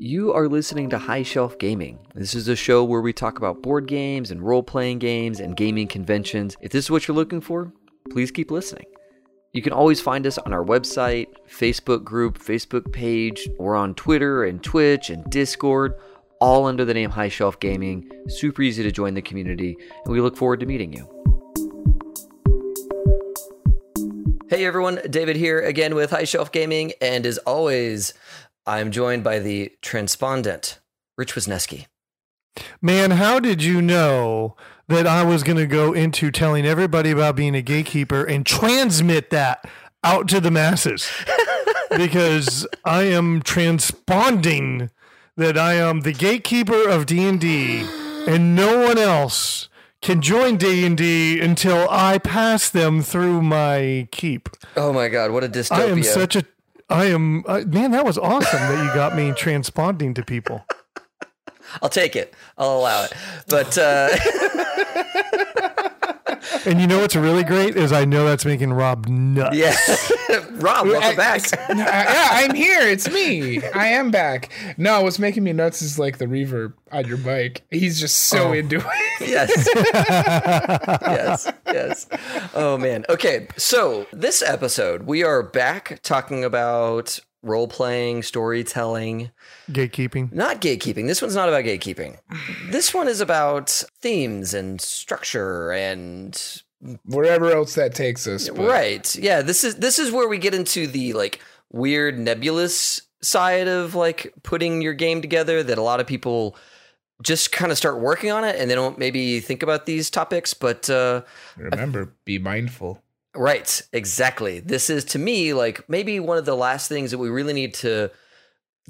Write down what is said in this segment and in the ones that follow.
You are listening to High Shelf Gaming. This is a show where we talk about board games and role playing games and gaming conventions. If this is what you're looking for, please keep listening. You can always find us on our website, Facebook group, Facebook page, or on Twitter and Twitch and Discord, all under the name High Shelf Gaming. Super easy to join the community, and we look forward to meeting you. Hey everyone, David here again with High Shelf Gaming, and as always, I'm joined by the transpondent, Rich Wisneski. Man, how did you know that I was going to go into telling everybody about being a gatekeeper and transmit that out to the masses? because I am transponding that I am the gatekeeper of D&D and no one else can join D&D until I pass them through my keep. Oh my god, what a dystopia. I am such a I am man that was awesome that you got me transponding to people. I'll take it. I'll allow it. But uh And you know what's really great is I know that's making Rob nuts. yeah. Rob, welcome back. yeah, I'm here. It's me. I am back. No, what's making me nuts is like the reverb on your mic. He's just so Oh. into it. yes. yes. Yes. Oh man. Okay. So this episode, we are back talking about role playing, storytelling, Gatekeeping. not gatekeeping. This one's not about gatekeeping. This one is about themes and structure and Wherever else that takes us. but- right. Yeah, this is this is where we get into the like weird nebulous side of like putting your game together that a lot of people just kind of start working on it and they don't maybe think about these topics, but uh Remember, be mindful. Right, exactly. This is to me like maybe one of the last things that we really need to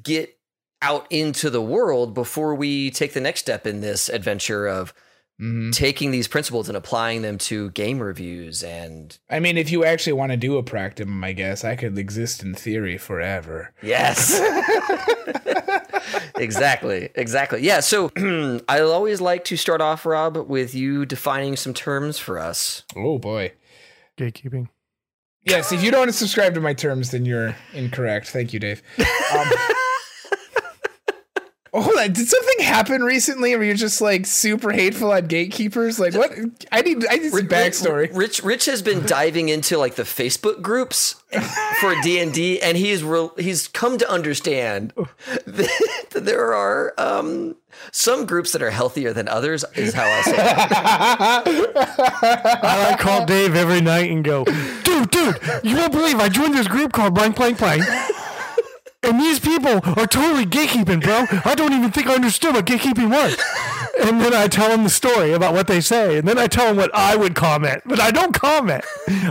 get out into the world before we take the next step in this adventure of hmm taking these principles and applying them to game reviews and I mean, if you actually want to do a practicum, I guess I could exist in theory forever. yes. exactly. Exactly. Yeah, so I always like to start off Rob with you defining some terms for us. Oh boy. Gatekeeping. Yes, if you don't subscribe to my terms, then you're incorrect. Thank you, Dave. Um, hold on. Did something happen recently where you're just like super hateful on gatekeepers? Like what? I need I need some backstory. Rich Rich has been diving into like the Facebook groups for D and D, and he's re- he's come to understand that there are um, some groups that are healthier than others. Is how I say. It. I call Dave every night and go, dude, dude, you won't believe I joined this group called Blank Blank Blank. And these people are totally gatekeeping, bro. I don't even think I understood what gatekeeping was. And then I tell them the story about what they say. And then I tell them what I would comment. But I don't comment.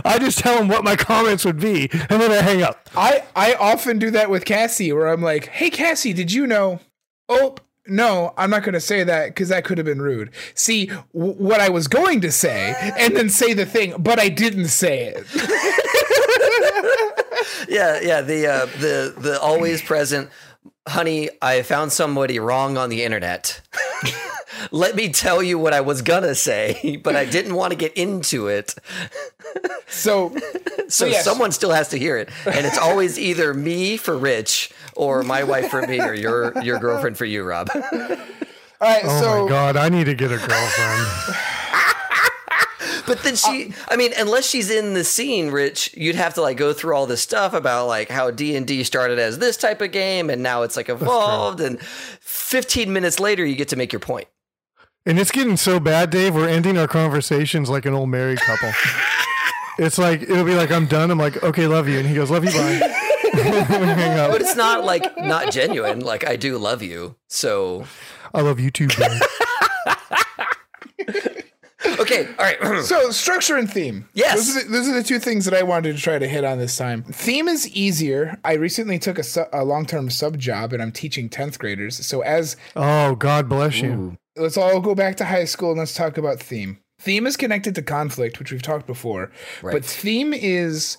I just tell them what my comments would be. And then I hang up. I I often do that with Cassie, where I'm like, "Hey, Cassie, did you know?" Oh. No, I'm not going to say that because that could have been rude. See w- what I was going to say, and then say the thing, but I didn't say it. Yeah, yeah. The uh, the the always present. Honey, I found somebody wrong on the internet. Let me tell you what I was gonna say, but I didn't want to get into it. So, So yes. someone still has to hear it, and it's always either me for Rich or my wife for me or your your girlfriend for you, Rob. all right. Oh so, my God, I need to get a girlfriend. But then she, uh, I mean, unless she's in the scene, Rich, you'd have to like go through all this stuff about like how D and D started as this type of game, and now it's like evolved, and 15 minutes later you get to make your point. And it's getting so bad, Dave. We're ending our conversations like an old married couple. it's like it'll be like I'm done. I'm like, okay, love you, and he goes, love you, bye. But it's not like not genuine. Like I do love you, so I love you too. Okay, all right. so structure and theme. Yes. Those are, the, those are the two things that I wanted to try to hit on this time. Theme is easier. I recently took a, su- a long term sub job, and I'm teaching 10th graders. So as Oh, God bless you. let's all go back to high school and let's talk about theme. Theme is connected to conflict, which we've talked before, Right. but theme is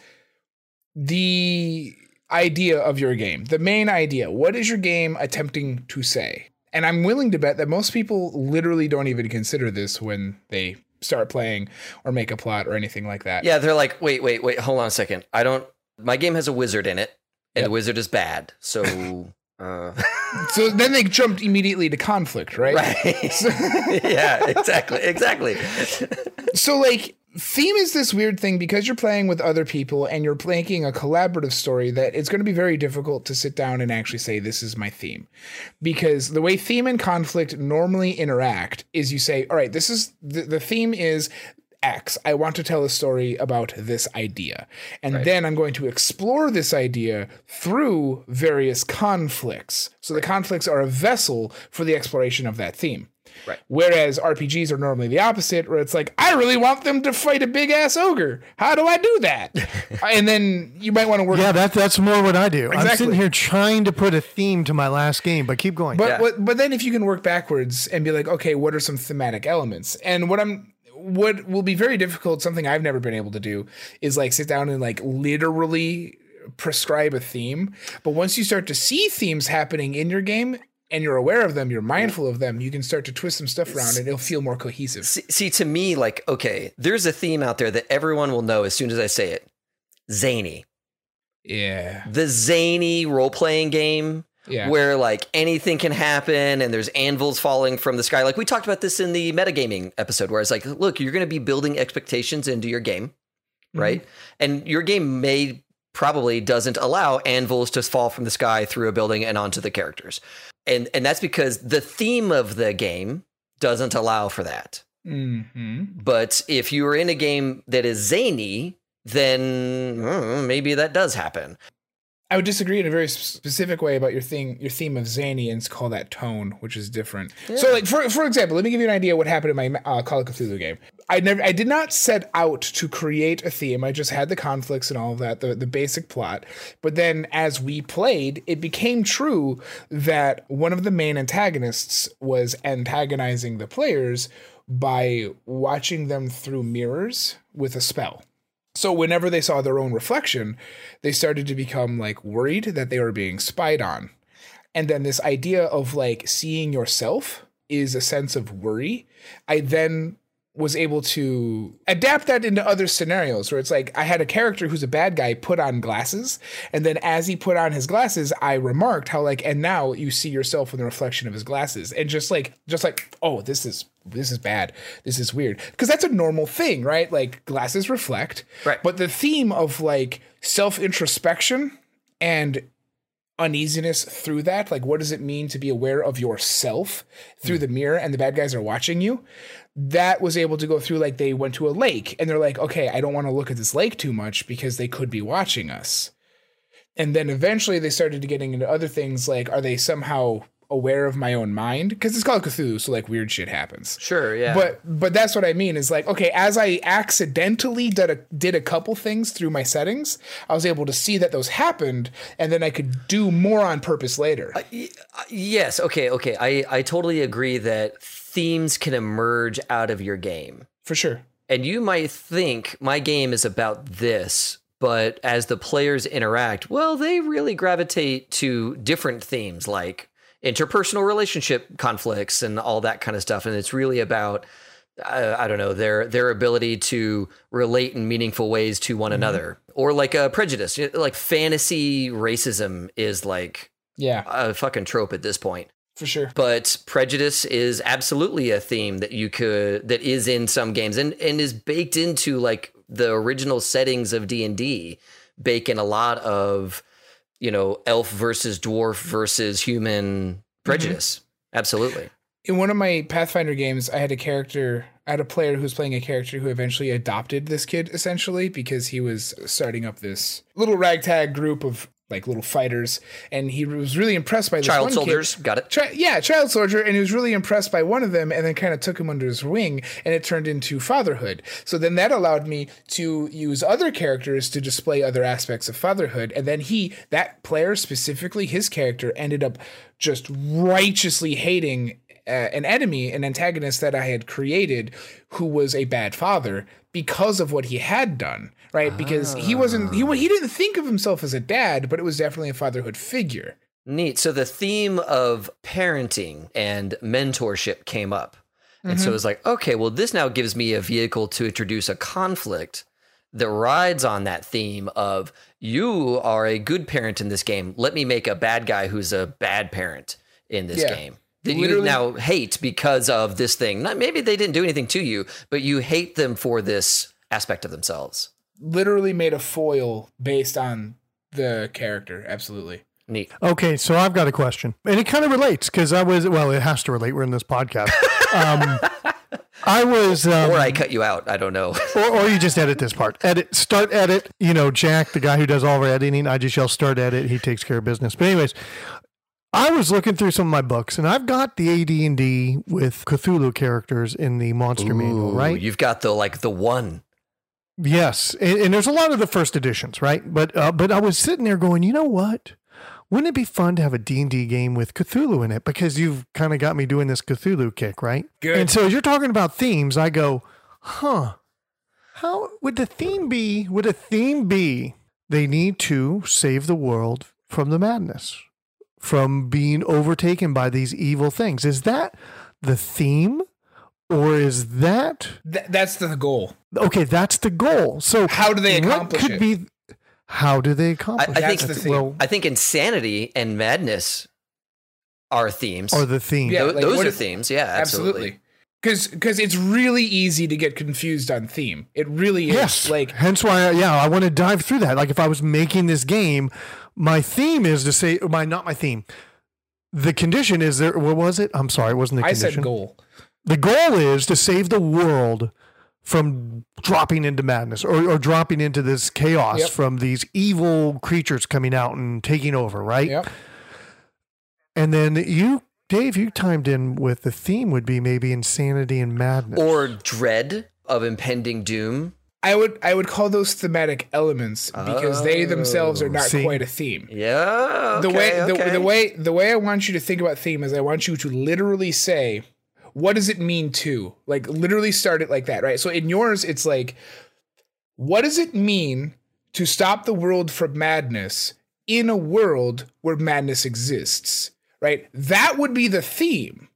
the idea of your game, the main idea. What is your game attempting to say? And I'm willing to bet that most people literally don't even consider this when they start playing or make a plot or anything like that. Yeah, they're like, wait, wait, wait, hold on a second. I don't. My game has a wizard in it, and Yep. the wizard is bad. So Uh, So then they jumped immediately to conflict, right? right. yeah, exactly. Exactly. So like theme is this weird thing because you're playing with other people and you're making a collaborative story that it's going to be very difficult to sit down and actually say this is my theme because the way theme and conflict normally interact is you say all right this is the, the theme is X. I want to tell a story about this idea. And then I'm going to explore this idea through various conflicts. So the conflicts are a vessel for the exploration of that theme. Right. Whereas RPGs are normally the opposite, where it's like, I really want them to fight a big ass ogre. How do I do that? and then you might want to work. Yeah, that, that's more what I do. I'm sitting here trying to put a theme to my last game, but keep going. But Yeah. what, but then if you can work backwards and be like, okay, what are some thematic elements? And what I'm what will be very difficult, something I've never been able to do, is like sit down and like literally prescribe a theme. But once you start to see themes happening in your game and you're aware of them, you're mindful of them, you can start to twist some stuff around and it'll feel more cohesive. See, see, to me, like, okay, there's a theme out there that everyone will know as soon as I say it. Zany. Yeah. The zany role playing game Yeah. where like anything can happen and there's anvils falling from the sky. Like we talked about this in the metagaming episode where it's like, look, you're going to be building expectations into your game, mm-hmm. right? And your game may probably doesn't allow anvils to fall from the sky through a building and onto the characters. And and that's because the theme of the game doesn't allow for that. hmm But if you are in a game that is zany, then mm, maybe that does happen. I would disagree in a very specific way about your thing, your theme of zany, and call that tone, which is different. So, like for for example, let me give you an idea what happened in my uh, Call of Cthulhu game. I never, I did not set out to create a theme. I just had the conflicts and all of that, the the basic plot. But then, as we played, it became true that one of the main antagonists was antagonizing the players by watching them through mirrors with a spell. So whenever they saw their own reflection, they started to become like worried that they were being spied on. And then this idea of like seeing yourself is a sense of worry. I then was able to adapt that into other scenarios where it's like I had a character who's a bad guy put on glasses and then as he put on his glasses I remarked how like and now you see yourself in the reflection of his glasses and just like just like oh this is this is bad. This is weird. Because that's a normal thing right? Like glasses reflect. Right. but the theme of like self introspection and uneasiness through that? Like what does it mean to be aware of yourself through hmm. the mirror and the bad guys are watching you? That was able to go through like they went to a lake and they're like okay i don't want to look at this lake too much because they could be watching us. And then eventually they started getting into other things like are they somehow aware of my own mind because it's called cthulhu so like weird shit happens Sure, yeah. but but that's what I mean is like okay, as I accidentally did a did a couple things through my settings, I was able to see that those happened, and then I could do more on purpose later. Y- uh, Yes. Okay. Okay. I, I totally agree that themes can emerge out of your game. For sure. And you might think my game is about this, but as the players interact, well, they really gravitate to different themes like interpersonal relationship conflicts and all that kind of stuff. And it's really about, uh, I don't know, their their ability to relate in meaningful ways to one another, or like a prejudice, like fantasy racism is like Yeah, a fucking trope at this point for sure. but prejudice is absolutely a theme that you could that is in some games and and is baked into like the original settings of D&D bake in a lot of you know elf versus dwarf versus human mm-hmm. prejudice. Absolutely. In one of my Pathfinder games, I had a character, I had a player who was playing a character who eventually adopted this kid essentially because he was starting up this little ragtag group of like little fighters, and he was really impressed by this child one kid. soldiers got it Chi- yeah, child soldier, and he was really impressed by one of them, and then kind of took him under his wing, and it turned into fatherhood. So then that allowed me to use other characters to display other aspects of fatherhood, and then he, that player specifically, his character ended up just righteously hating uh, an enemy, an antagonist that I had created, who was a bad father because of what he had done. Right, because he wasn't he he didn't think of himself as a dad, but it was definitely a fatherhood figure. neat so the theme of parenting and mentorship came up and so it was like okay well this now gives me a vehicle to introduce a conflict that rides on that theme of you are a good parent in this game. Let me make a bad guy who's a bad parent in this Yeah. game. That you now hate because of this thing. Not maybe they didn't do anything to you, but you hate them for this aspect of themselves. Literally made a foil based on the character. Absolutely. Neat. Okay, so I've got a question, and it kind of relates because I was well, it has to relate. We're in this podcast. Um, I was, um, Or I cut you out. I don't know. or, or you just edit this part. Edit, start edit. You know, Jack, the guy who does all of our editing, I just yell start edit. He takes care of business. But anyways, I was looking through some of my books, and I've got the AD and D with Cthulhu characters in the monster manual, right? You've got the like the one. Yes, and, and there's a lot of the first editions, right? But uh, but I was sitting there going, you know what? Wouldn't it be fun to have a D&D game with Cthulhu in it? Because you've kind of got me doing this Cthulhu kick, right? Good. And so as you're talking about themes, I go, huh? How would the theme be? Would a theme be they need to save the world from the madness, from being overtaken by these evil things? Is that the theme? Or is that Th- that's the goal. okay? That's the goal. So How do they what accomplish could it? be? How do they I, accomplish? I it? think That's the theme. well, I think insanity and madness are themes. or the themes? Yeah, Tho- like, those are if- themes. Yeah, absolutely. Because Because it's really easy to get confused on theme. It really is. Yes. Like hence why, yeah, I want to dive through that. Like if I was making this game, my theme is to say, my not my theme. The condition is there. What was it? I'm sorry, it wasn't the condition. I condition. said goal. The goal is to save the world from dropping into madness or, or dropping into this chaos Yep. from these evil creatures coming out and taking over. Right. Yep. And then you, Dave, you timed in with the theme would be maybe insanity and madness. Or dread of impending doom. I would I would call those thematic elements because they oh. themselves are not See? quite a theme. Yeah. the way the, okay. the way the way I want you to think about theme is I want you to literally say what does it mean to like literally start it like that right so in yours it's like what does it mean to stop the world from madness in a world where madness exists right that would be the theme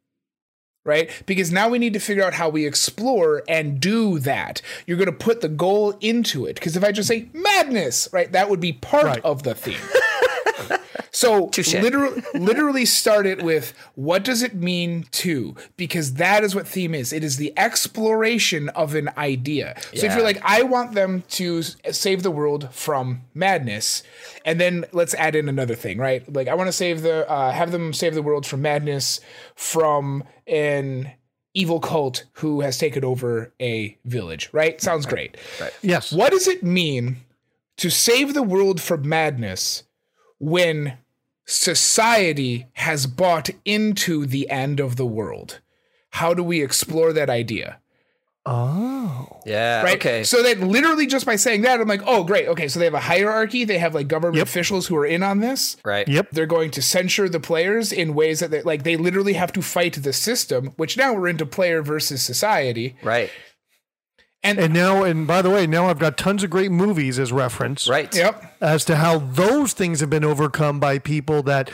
right? Because now we need to figure out how we explore and do that. You're going to put the goal into it. Because if i just say madness right that would be part Right. of the theme so Touche. literally, literally start it with what does it mean to? Because that is what theme is. It is the exploration of an idea. So if you're like, I want them to save the world from madness, and then let's add in another thing, right? Like I want to save the, uh, have them save the world from madness from an evil cult who has taken over a village, right? Sounds great. yes. What does it mean to save the world from madness when society has bought into the end of the world? How do we explore that idea? Oh. Yeah. Right. Okay. So that literally just by saying that, I'm like, oh, great. Okay. So they have a hierarchy. They have like government Yep. officials who are in on this. right. Yep. They're going to censure the players in ways that they like they literally have to fight the system, which now we're into player versus society. Right. And, And now, and by the way, now I've got tons of great movies as reference Right. yep. as to how those things have been overcome by people that,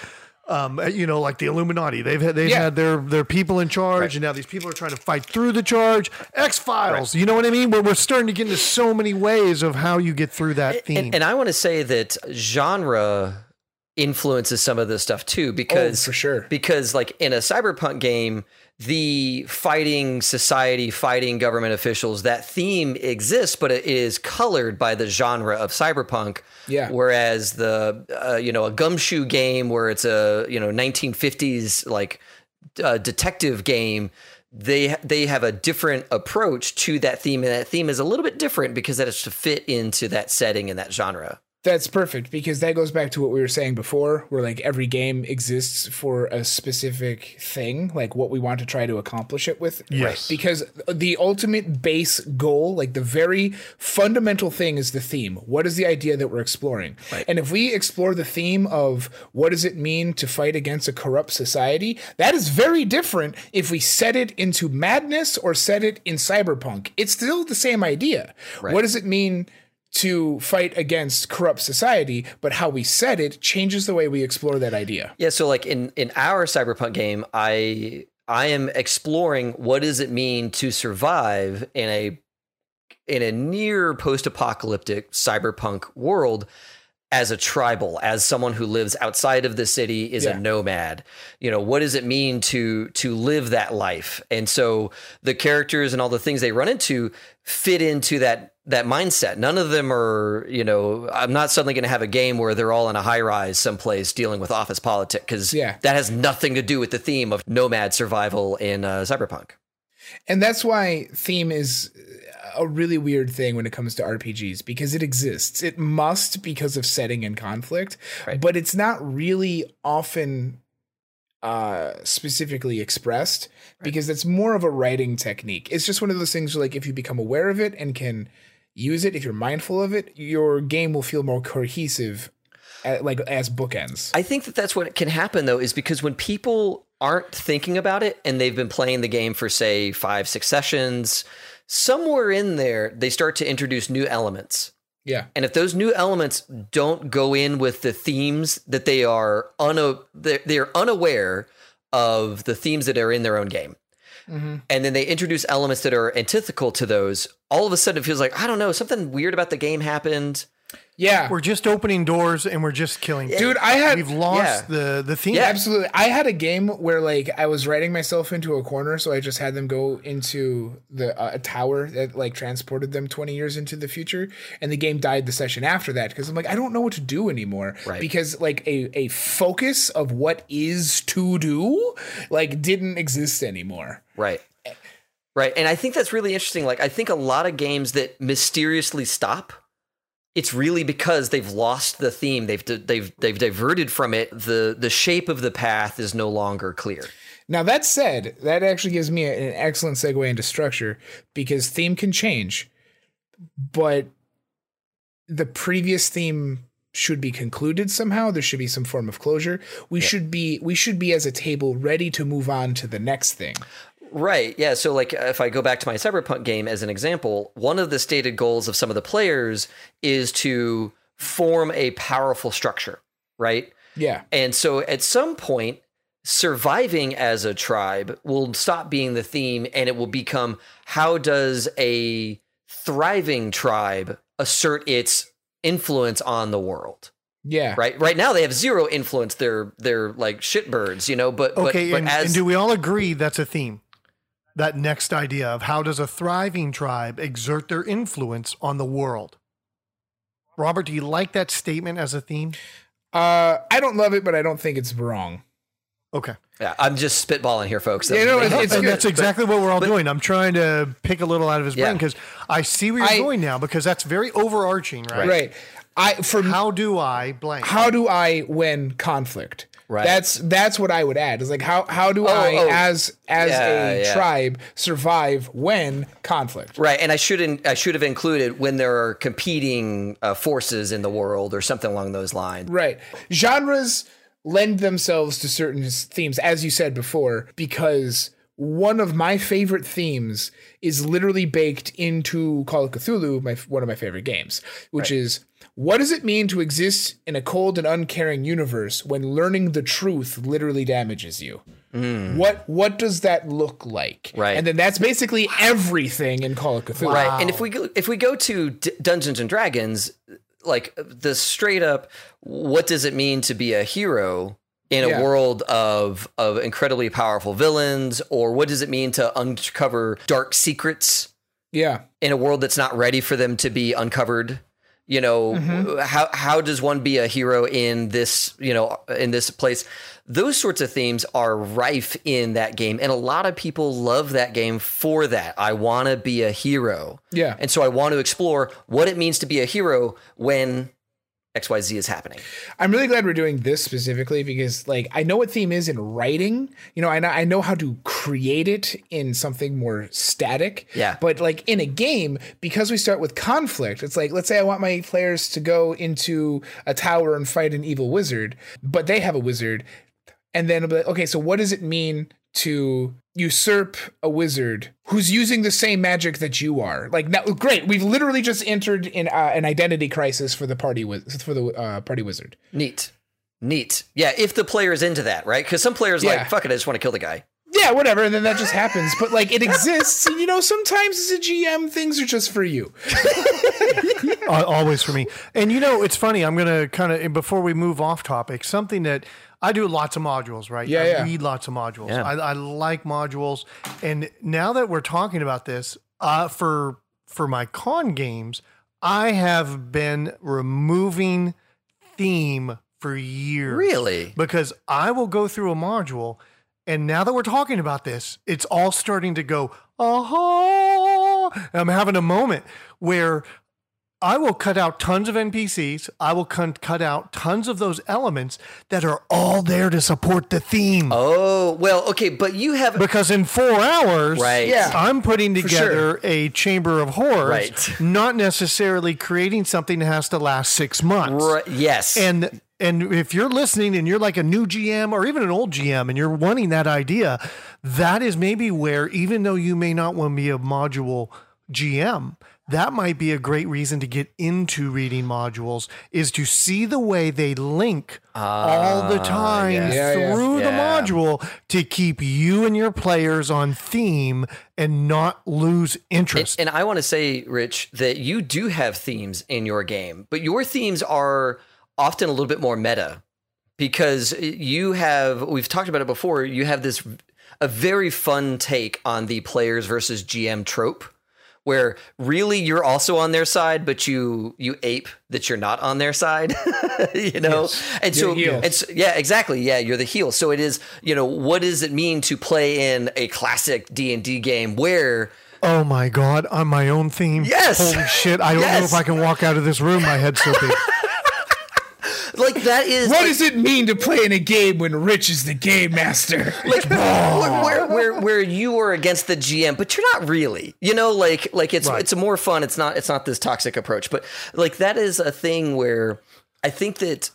um, you know, like the Illuminati. They've had they've Yeah. had their their people in charge, Right. and now these people are trying to fight through the charge. X Files. You know what I mean? Where we're starting to get into so many ways of how you get through that theme. And, and I want to say that genre influences some of this stuff too, because Oh, for sure. Because like in a cyberpunk game, the fighting society, fighting government officials, that theme exists, but it is colored by the genre of cyberpunk. Yeah. Whereas the uh, you know a gumshoe game where it's a you know 1950s like uh, detective game. They they have a different approach to that theme, and that theme is a little bit different because that is to fit into that setting and that genre. That's perfect because that goes back to what we were saying before, where like every game exists for a specific thing, like what we want to try to accomplish it with. Yes. Because the ultimate base goal, like the very fundamental thing is the theme. What is the idea that we're exploring? Right. And if we explore the theme of what does it mean to fight against a corrupt society, that is very different if we set it into madness or set it in cyberpunk. It's still the same idea. Right. What does it mean to fight against corrupt society, but how we set it changes the way we explore that idea. Yeah, so like in in our cyberpunk game, I I am exploring what does it mean to survive in a in a near post-apocalyptic cyberpunk world as a tribal as someone who lives outside of the city is Yeah. a nomad you know what does it mean to to live that life and so the characters and all the things they run into fit into that that mindset none of them are you know i'm not suddenly going to have a game where they're all in a high rise someplace dealing with office politics because Yeah. that has nothing to do with the theme of nomad survival in uh, cyberpunk And that's why theme is a really weird thing when it comes to RPGs because it exists. It must because of setting and conflict, Right. but it's not really often uh specifically expressed because it's more of a writing technique. It's just one of those things where like if you become aware of it and can use it, if you're mindful of it, your game will feel more cohesive uh, like as bookends. I think that that's what can happen though, is because when people aren't thinking about it and they've been playing the game for say five, six sessions, somewhere in there they start to introduce new elements. yeah. And if those new elements don't go in with the themes that they are una- they're, they're unaware of the themes that are in their own game. Mhm. And then they introduce elements that are antithetical to those. All of a sudden, it feels like I don't know something weird about the game happened. Yeah. We're just opening doors and we're just killing. Dude, I had we've lost yeah. the the theme. Yeah. Absolutely. I had a game where like I was writing myself into a corner, so I just had them go into the uh, a tower that like transported them 20 years into the future, and the game died the session after that because I'm like I don't know what to do anymore Right. because like a a focus of what is to do like didn't exist anymore. Right. Right. And I think that's really interesting. Like, I think a lot of games that mysteriously stop, it's really because they've lost the theme. They've they've they've diverted from it. The the shape of the path is no longer clear. Now that said, that actually gives me an excellent segue into structure because theme can change, but the previous theme should be concluded somehow. There should be some form of closure. We should be we should be as a table ready to move on to the next thing. Right. Yeah. So, like, if I go back to my Cyberpunk game as an example, one of the stated goals of some of the players is to form a powerful structure, right? Yeah. And so at some point, surviving as a tribe will stop being the theme and it will become how does a thriving tribe assert its influence on the world? Yeah. Right? Right now they have zero influence. They're they're like shitbirds, you know, but Okay, but, but and, as and do we all agree that's a theme? That next idea of how does a thriving tribe exert their influence on the world? Robert, do you like that statement as a theme? Uh I don't love it, but I don't think it's wrong. Okay. yeah, I'm just spitballing here, folks. Yeah, no, it's- it's and that's exactly what we're all but- doing. I'm trying to pick a little out of his Yeah. brain because I see where you're I- going now because that's very overarching, right? Right. I for How do I blank? how do I win conflict? Right. That's that's what I would add. Is like how how do Oh, I oh. as as Yeah, a yeah. tribe survive when conflict? Right, and I shouldn't. I should have included when there are competing uh, forces in the world or something along those lines. Right. Genres lend themselves to certain themes, as you said before, because one of my favorite themes is literally baked into Call of Cthulhu, my one of my favorite games, which is what does it mean to exist in a cold and uncaring universe when learning the truth literally damages you? Hmm. What what does that look like? Right. and then that's basically everything in Call of Cthulhu. Right, and if we go, if we go to D- Dungeons and Dragons, like the straight up, what does it mean to be a hero in a Yeah. world of of incredibly powerful villains, or what does it mean to uncover dark secrets Yeah, in a world that's not ready for them to be uncovered? You know, mm-hmm. uh, how how does one be a hero in this, you know, in this place? Those sorts of themes are rife in that game, and a lot of people love that game for that. I want to be a hero. yeah. And so I want to explore what it means to be a hero when XYZ is happening. I'm really glad we're doing this specifically because, like, I know what theme is in writing. You know, I know I know how to create it in something more static. Yeah. But like in a game, because we start with conflict, it's like let's say I want my players to go into a tower and fight an evil wizard, but they have a wizard, and then I'll be like, okay, so what does it mean to usurp a wizard who's using the same magic that you are? Like, now, great, we've literally just entered in uh, an identity crisis for the party with for the uh, party wizard. Neat. Neat. Yeah, if the player is into that, right? Because some players Yeah. like, fuck it, I just want to kill the guy. yeah, whatever, and then that just happens. But like it exists, and you know, sometimes as a GM, things are just for you. Always for me. And you know, it's funny. I'm gonna kind of before we move off topic, something that I do lots of modules, right? Yeah, I yeah. read lots of modules. Yeah. I, I like modules, and now that we're talking about this, uh, for for my con games, I have been removing theme for years. Really? because I will go through a module, and now that we're talking about this, it's all starting to go, aha. And I'm having a moment where I will cut out tons of NPCs. I will con- cut out tons of those elements that are all there to support the theme. Oh, well, okay, but you have Because in four hours, Right. Yeah. I'm putting For sure. together a chamber of horrors, Right. not necessarily creating something that has to last six months. Right, yes. And and if you're listening and you're like a new GM or even an old GM and you're wanting that idea, that is maybe where even though you may not want to be a module GM, that might be a great reason to get into reading modules is to see the way they link all the ah, time yes. Yeah, yeah. through the Yeah. module to keep you and your players on theme and not lose interest. And I want to say, Rich, that you do have themes in your game, but your themes are often a little bit more meta because you have, we've talked about it before, you have this, a very fun take on the players versus GM trope. Where really you're also on their side, but you you ape that you're not on their side, you know, and so You're the heel. it's yeah, exactly, yeah, you're the heel. So it is, you know, what does it mean to play in a classic D and D game where Oh my god, on my own theme. Yes. Holy shit. I don't know if I can walk out of this room. My head's so big. like that is What like, does it mean to play in a game when Rich is the game master? like where, where, where where you are against the GM, but you're not really. You know, like like it's Right. it's more fun. It's not it's not this toxic approach, but like that is a thing where I think that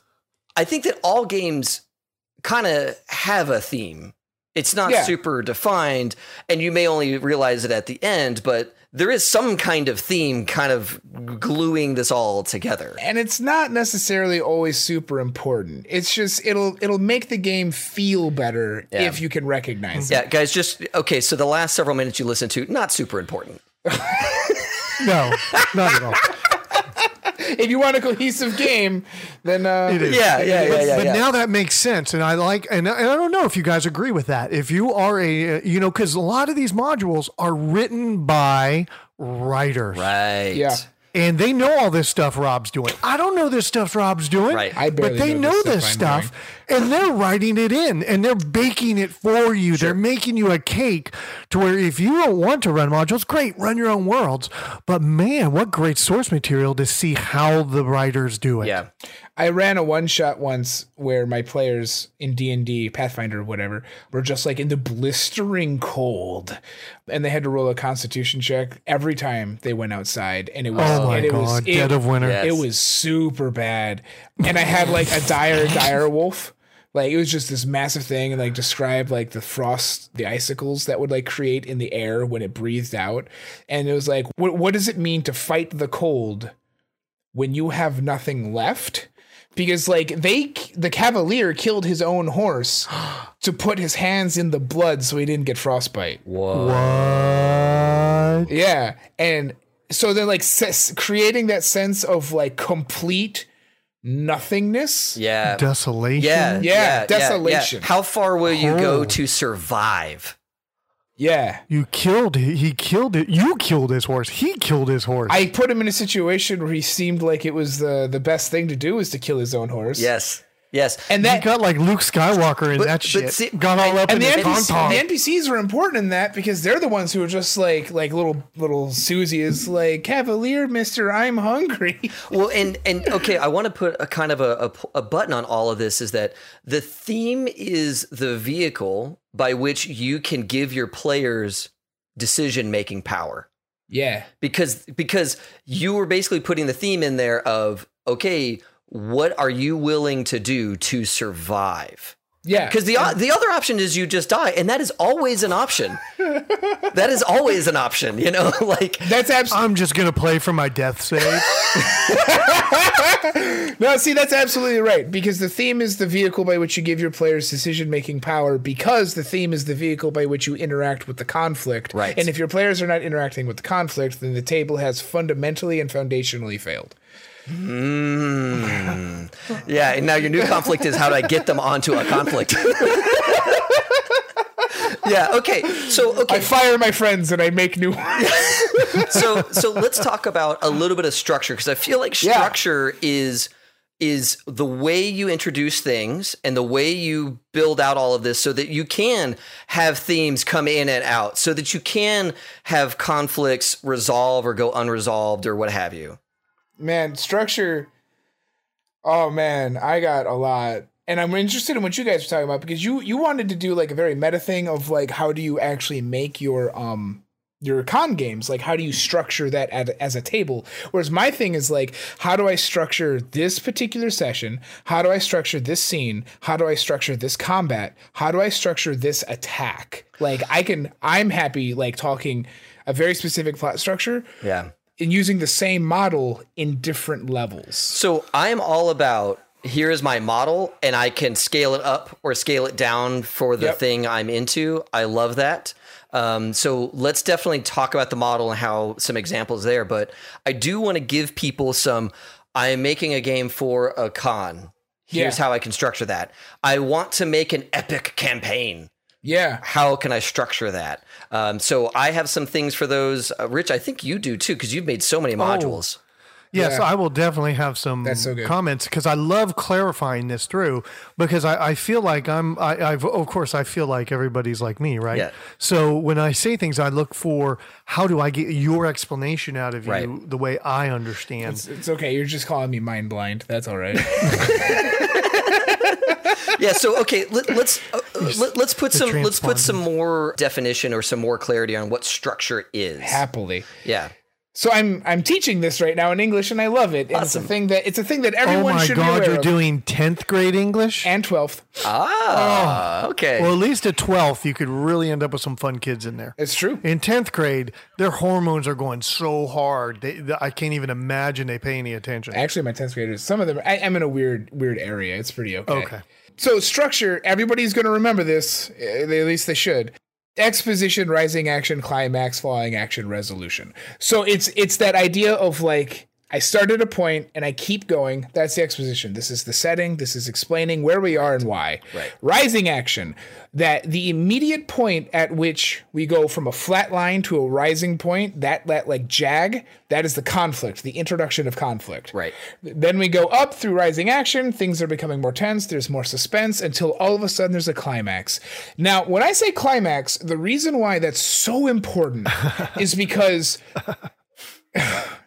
I think that all games kind of have a theme. It's not Yeah. super defined, and you may only realize it at the end, but there is some kind of theme kind of gluing this all together. and it's not necessarily always super important. It's just it'll it'll make the game feel better Yeah. if you can recognize it. Yeah, guys, just okay. So the last several minutes you listened to, not super important. No, not at all. If you want a cohesive game, then uh, It is. Yeah, yeah, yeah, But, yeah. but yeah. now that makes sense, and I like, and, I- and I don't know if you guys agree with that. If you are a, uh, you know, because a lot of these modules are written by writers, right. Yeah. And they know all this stuff Rob's doing. I don't know this stuff Rob's doing, Right. I barely but they know know this stuff stuff, and they're writing it in, and they're baking it for you. They're making you a cake to where if you don't want to run modules, great, run your own worlds. But man, what great source material to see how the writers do it. Yeah. I ran a one shot once where my players in D and D, Pathfinder, or whatever, were just like in the blistering cold, and they had to roll a Constitution check every time they went outside, and it was Oh my and it god, was, dead it, of winter. Yeah. it was super bad, and I had like a dire dire wolf. Like it was just this massive thing, and like described like the frost, the icicles that would like create in the air when it breathed out, and it was like, what what does it mean to fight the cold when you have nothing left? Because like they, the cavalier killed his own horse to put his hands in the blood so he didn't get frostbite. Whoa. What? Yeah, and so then like ses- creating that sense of like complete nothingness. Yeah. Desolation. Yeah, Yeah, desolation. How far will you go Oh. to survive? Yeah. You killed. He killed it. You killed his horse. He killed his horse. I put him in a situation where he seemed like it was the the best thing to do is to kill his own horse. Yes. Yes. And he that got like Luke Skywalker in But- that but shit. see- got all up in the, his NPC, the NPCs are important in that because they're the ones who are just like like little little Susie is like Cavalier Mister I'm hungry. well, and and okay, I want to put a kind of a, a, a button on all of this is that the theme is the vehicle by which you can give your players decision making power. Yeah. because because you were basically putting the theme in there of okay what are you willing to do to survive Yeah. Because the the other option is you just die, and that is always an option. that is always an option, you know. like that's absolutely I'm just gonna play for my death save. no. See, that's absolutely right because the theme is the vehicle by which you give your players decision making power. Because the theme is the vehicle by which you interact with the conflict. Right. And if your players are not interacting with the conflict, then the table has fundamentally and foundationally failed. Mm. yeah, and now your new conflict is how do I get them onto a conflict? yeah, okay. So okay. I fire my friends and I make new ones. so so let's talk about a little bit of structure because I feel like structure yeah. is is the way you introduce things and the way you build out all of this so that you can have themes come in and out so that you can have conflicts resolve or go unresolved or what have you man structure oh man i got a lot. And i'm interested in what you guys are talking about because you you wanted to do like a very meta thing of like how do you actually make your um your con games? Like how do you structure that at, as a table? Whereas my thing is like how do i structure this particular session? How do i structure this scene? How do i structure this combat? How do i structure this attack? Like i can i'm happy like talking a very specific plot structure. Yeah and using the same model in different levels so i'm all about here is my model and i can scale it up or scale it down for the yep. thing i'm into i love that um, so let's definitely talk about the model and how some examples there. But I do want to give people some. I am making a game for a con. Here's yeah. how I can structure that. I want to make an epic campaign. Yeah. How can I structure that? Um, so I have some things for those. Uh, Rich, I think you do too, because you've made so many modules. Oh. Yes, yeah. I will definitely have some so comments because I love clarifying this through because I, I feel like I'm I, I've of course I feel like everybody's like me, right? Yeah. So when I say things, I look for how do I get your explanation out of you right. the way I understand. It's, it's okay. You're just calling me mind blind. That's all right. yeah. So okay, let, us uh, let, us put some let's put some more definition or some more clarity on what structure is. Happily. Yeah. So I'm I'm teaching this right now in English and I love it. Awesome. it's a thing that it's a thing that everyone should Oh my god, you're of. doing 10th grade English and 12th. Ah, oh. okay. Well, at least at 12th you could really end up with some fun kids in there. It's true. In 10th grade, their hormones are going so hard. They, I can't even imagine they pay any attention. Actually, my 10th graders, some of them I, am in a weird weird area. It's pretty okay. Okay. So structure, everybody's going to remember this. Eh, at least they should exposition rising action climax falling action resolution so it's it's that idea of like i start at a point and i keep going. That's the exposition. This is the setting. This is explaining where we are and why. Right. Rising action that the immediate point at which we go from a flat line to a rising point that that like jag that is the conflict the introduction of conflict. Right. Then we go up through rising action. Things are becoming more tense. There's more suspense until all of a sudden there's a climax. Now when i say climax the reason why that's so important is because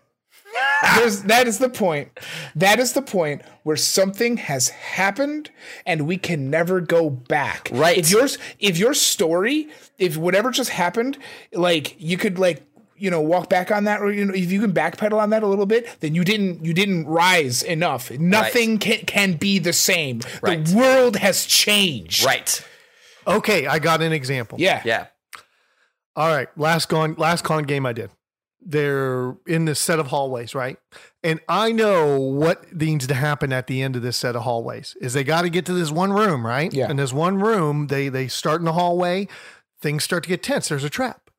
that is the point. That is the point where something has happened and we can never go back. Right. If yours, if your story, if whatever just happened, like you could like you know walk back on that or you know if you can backpedal on that a little bit then you didn't you didn't rise enough nothing right. can, can be the same right. the world has changed right okay i got an example yeah yeah all right last con last con game i did they're in this set of hallways, right? And I know what needs to happen at the end of this set of hallways is they got to get to this one room, right? Yeah. And this one room, they they start in the hallway, things start to get tense. There's a trap.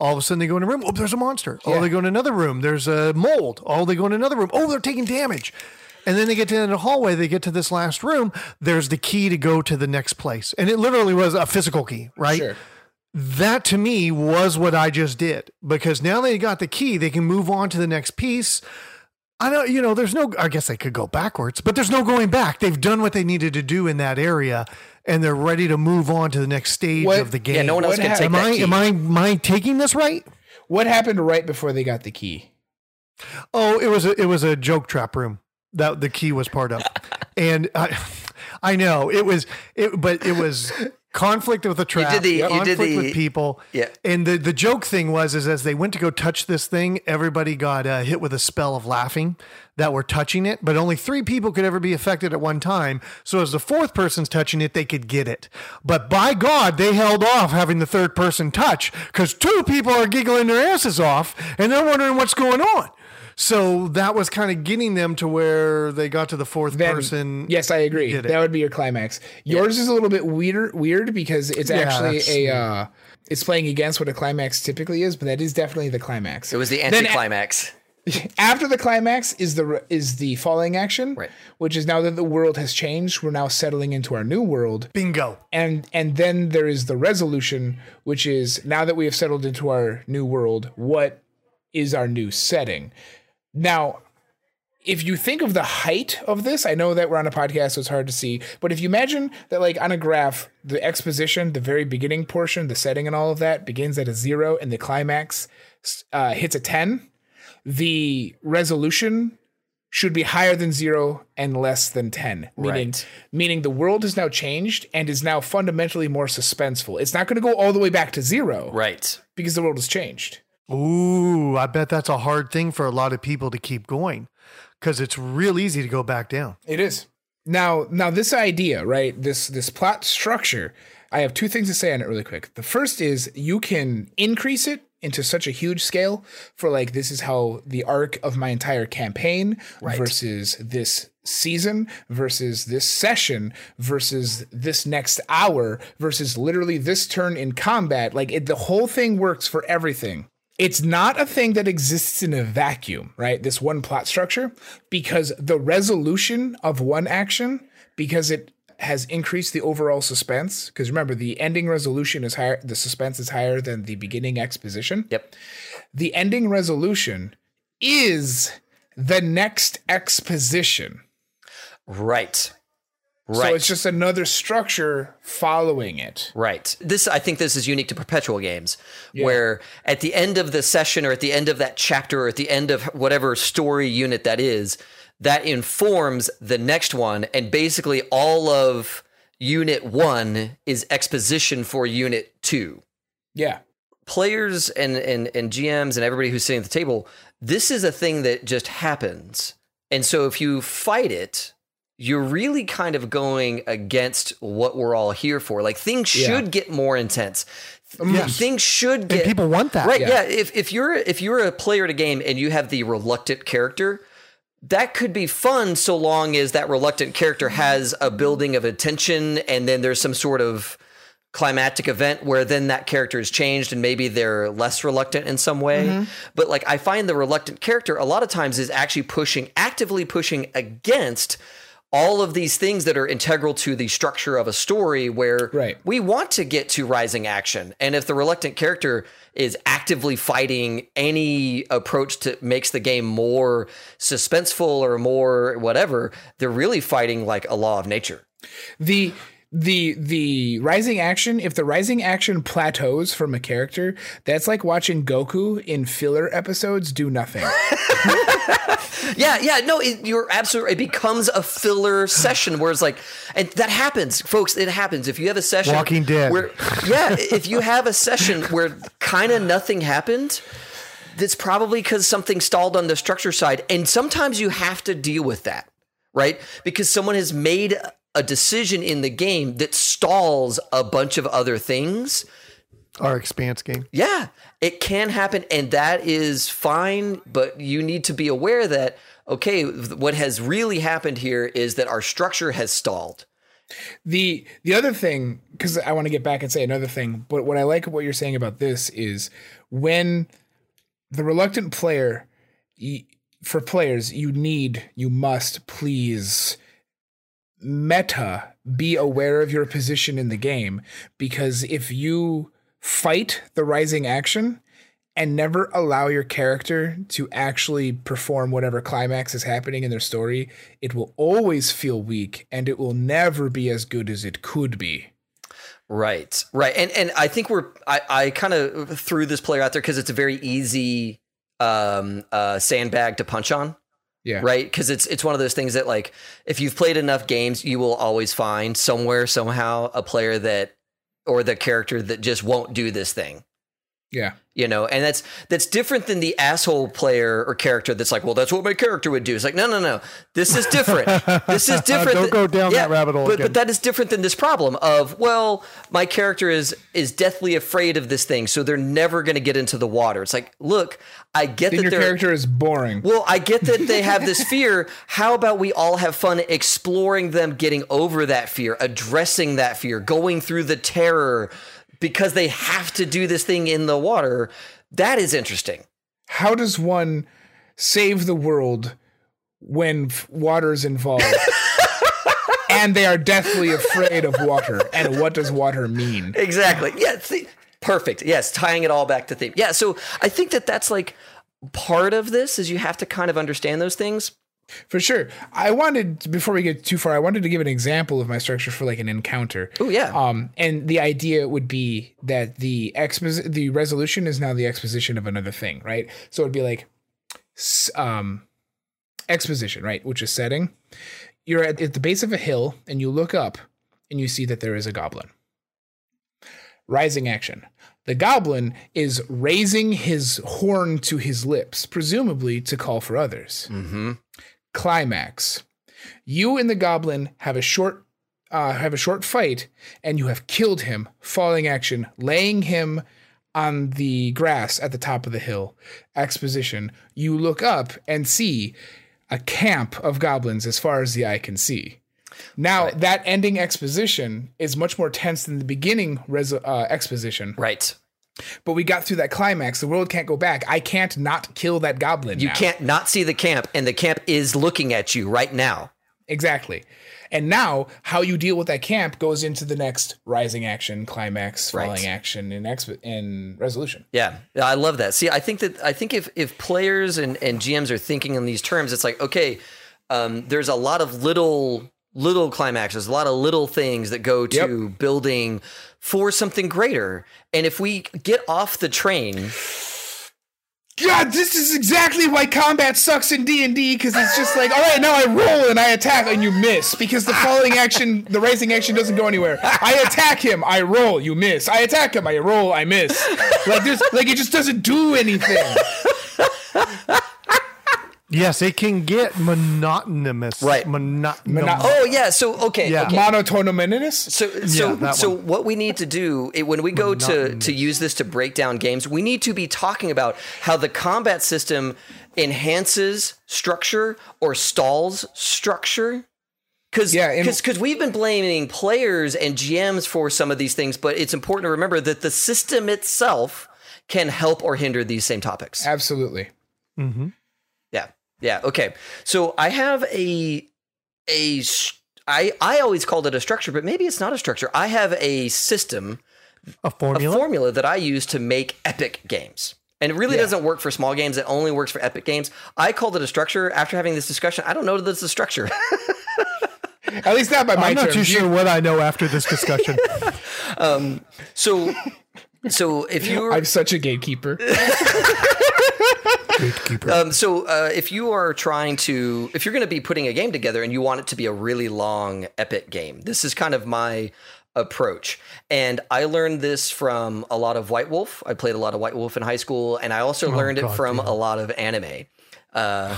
All of a sudden they go in a room. Oh, there's a monster. Oh, yeah. Oh, they go in another room. There's a mold. Oh, they go in another room. Oh, they're taking damage. And then they get to the hallway, they get to this last room. There's the key to go to the next place. And it literally was a physical key, right? Sure that to me was what I just did because now they got the key, they can move on to the next piece. I don't, you know, there's no, I guess they could go backwards, but there's no going back. They've done what they needed to do in that area and they're ready to move on to the next stage what, of the game. Yeah, no one else what can ha- take am that I, key. Am I, am I taking this right? What happened right before they got the key? Oh, it was a, it was a joke trap room that the key was part of. and I, I know it was it, but it was conflict with a trap, the- you did conflict the- with people. Yeah. And the, the joke thing was is as they went to go touch this thing, everybody got uh, hit with a spell of laughing that were touching it, but only three people could ever be affected at one time. So as the fourth person's touching it, they could get it. But by God, they held off having the third person touch because two people are giggling their asses off and they're wondering what's going on. So that was kind of getting them to where they got to the fourth Then- person. Yes, I agree. That would be your climax. Yours is a little bit weird, weird because it's actually a. Uh, it's playing against what a climax typically is, but that is definitely the climax. It was the Then a- anticlimax. After the climax is the is the falling action, Right. which is now that the world has changed, we're now settling into our new world, Bingo. and and then there is the resolution, which is now that we have settled into our new world, what is our new setting? Now, if you think of the height of this, I know that we're on a podcast, so it's hard to see, but if you imagine that, like on a graph, the exposition, the very beginning portion, the setting, and all of that begins at a zero, and the climax uh, hits a 10, the resolution should be higher than zero and less than 10 meaning Right. meaning the world has now changed and is now fundamentally more suspenseful it's not going to go all the way back to zero Right. because the world has changed Ooh, I bet that's a hard thing for a lot of people to keep going because it's real easy to go back down. It is. Now, now this idea, right? This this plot structure. I have two things to say on it really quick. The first is you can increase it into such a huge scale for like this is how the arc of my entire campaign versus this season versus this session versus this next hour versus literally this turn in combat like it, the whole thing works for everything it's not a thing that exists in a vacuum, right? This one plot structure, because the resolution of one action, because it has increased the overall suspense. Because remember, the ending resolution is higher, the suspense is higher than the beginning exposition. Yep. The ending resolution is the next exposition. Right. So it's just another structure following it. Right. This I think this is unique to perpetual games where at the end of the session or at the end of that chapter or at the end of whatever story unit that is, that informs the next one and basically all of unit 1 is exposition for unit 2. Yeah. Players and and and GMs and everybody who's sitting at the table, this is a thing that just happens. And so if you fight it, you're really kind of going against what we're all here for. Like things Yeah. should get more intense. Yes. Things should And get people want that. right. Yeah. Yeah. If if you're if you're a player at a game and you have the reluctant character, that could be fun so long as that reluctant character has a building of attention and then there's some sort of climactic event where then that character is changed and maybe they're less reluctant in some way. Mm-hmm. But like I find the reluctant character a lot of times is actually pushing actively pushing against all of these things that are integral to the structure of a story where Right. we want to get to rising action. And if the reluctant character is actively fighting any approach to makes the game more suspenseful or more whatever, they're really fighting like a law of nature. the the the rising action if the rising action plateaus from a character that's like watching goku in filler episodes do nothing Yeah, yeah, no, it, you're absolutely. It becomes a filler session where it's like, and that happens, folks. It happens if you have a session. Walking Dead. Where, yeah, if you have a session where kind of nothing happened, that's probably because something stalled on the structure side, and sometimes you have to deal with that, right? Because someone has made a decision in the game that stalls a bunch of other things. Our expanse game. Yeah, it can happen, and that is fine. But you need to be aware that okay, what has really happened here is that our structure has stalled. the the other thing because i want to get back and say another thing but what i like what you're saying about this is when the reluctant player for players you need you must please meta be aware of your position in the game because if you fight the rising action and never allow your character to actually perform whatever climax is happening in their story, it will always feel weak and it will never be as good as it could be. Right, right, and and I think we're I I kind of threw this player out there because it's a very easy um uh sandbag to punch on. Yeah. right because it's it's one of those things that like if you've played enough games you will always find somewhere somehow a player that or the character that just won't do this thing Yeah. you know and that's that's different than the asshole player or character that's like well that's what my character would do it's like no no no this is different this is uh, different Don't th- go down that rabbit hole but, again. but that is different than this problem of well my character is is deathly afraid of this thing so they're never going to get into the water it's like look i get Then that your character is boring. well, I get that they have this fear. How about we all have fun exploring them getting over that fear, addressing that fear, going through the terror because they have to do this thing in the water? That is interesting. How does one save the world when water is involved? and they are deathly afraid of water. And what does water mean? Exactly. Yeah. Perfect. Yes. Tying it all back to theme. Yeah. So I think that that's like part of this is you have to kind of understand those things. For sure. I wanted before we get too far, I wanted to give an example of my structure for like an encounter. Oh yeah. Um, and the idea would be that the expos- the resolution is now the exposition of another thing, right? So it'd be like, um, exposition, right? Which is setting. You're at, at the base of a hill and you look up and you see that there is a goblin. Rising action. The goblin is raising his horn to his lips, presumably to call for others mm-hmm. Climax. You and the goblin have a short uh, have a short fight, and you have killed him. Falling action, laying him on the grass at the top of the hill. Exposition. You look up and see a camp of goblins as far as the eye can see. Now that ending exposition is much more tense than the beginning res- uh, exposition. Right. But we got through that climax. The world can't go back. I can't not kill that goblin. You now. can't not see the camp, and the camp is looking at you right now. Exactly. And now, how you deal with that camp goes into the next rising action, climax, Right. falling action, and exp- and resolution. Yeah, I love that. See, I think that I think if if players and and GMs are thinking in these terms, it's like okay, um, there's a lot of little little climaxes, a lot of little things that go to building for something greater. And if we get off the train, God, this is exactly why combat sucks in D and D because it's just like, all right, now I roll and I attack and you miss because the falling action, the rising action doesn't go anywhere. I attack him, I roll, you miss. I attack him, I roll, I miss. Like this, like it just doesn't do anything. Yes, it can get monotonous. Right. Monotonous. Mono- oh yeah, so okay, Yeah. okay. Monotonominous. So so that so one. what we need to do it, when we go to Monotonous. to use this to break down games, we need to be talking about how the combat system enhances structure or stalls structure. Because Yeah, and- because we've been blaming players and GMs for some of these things, but it's important to remember that the system itself can help or hinder these same topics. Absolutely. Mhm. Yeah. Yeah. Okay. So I have a a s- I I always called it a structure, but maybe it's not a structure. I have a system, A formula. a formula that I use to make epic games. And it really Yeah. doesn't work for small games. It only works for epic games. I called it a structure. After having this discussion, I don't know that it's a structure. At least not by my I'm not terms. too sure what I know after this discussion. um, so, so if you're I'm such a gatekeeper. Gatekeeper. Um, so uh, if you are trying to, if you're going to be putting a game together and you want it to be a really long, epic game, this is kind of my approach. And I learned this from a lot of White Wolf. I played a lot of White Wolf in high school, and I also learned it from yeah. a lot of anime. Uh,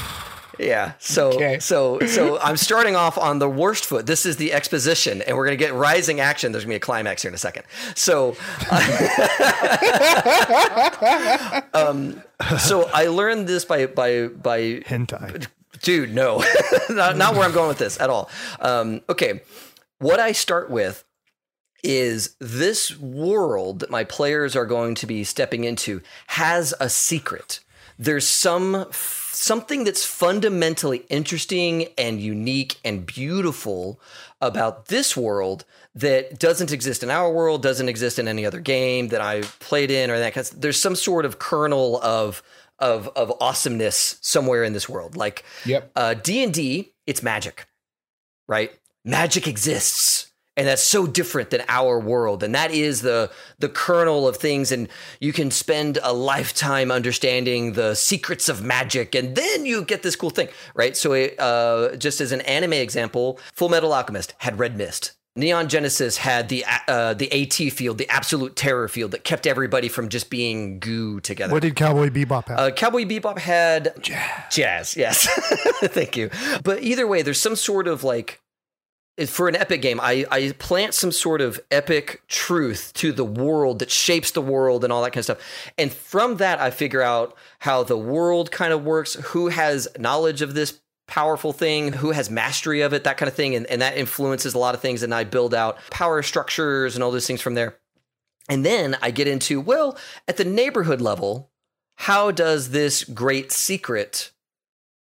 yeah. So Okay. so so I'm starting off on the worst foot. This is the exposition, and we're gonna get rising action. There's gonna be a climax here in a second. So um, so I learned this by by by Hentai. dude no not, not where i'm going with this at all um, okay what i start with is this world that my players are going to be stepping into has a secret there's some something that's fundamentally interesting and unique and beautiful about this world that doesn't exist in our world doesn't exist in any other game that I've played in or that kind of there's some sort of kernel of of of awesomeness somewhere in this world like Yep. uh, D&D, it's magic, right? Magic exists. And that's so different than our world. And that is the the kernel of things. And you can spend a lifetime understanding the secrets of magic. And then you get this cool thing, right? So, uh, just as an anime example, Full Metal Alchemist had red mist. Neon Genesis had the uh, the AT field, the absolute terror field that kept everybody from just being goo together. What did Cowboy Bebop have? Uh, Cowboy Bebop had jazz. Jazz, yes. Thank you. But either way, there's some sort of like for an epic game, I, I plant some sort of epic truth to the world that shapes the world and all that kind of stuff. And from that, I figure out how the world kind of works, who has knowledge of this powerful thing, who has mastery of it, that kind of thing. And, and that influences a lot of things. And I build out power structures and all those things from there. And then I get into, well, at the neighborhood level, how does this great secret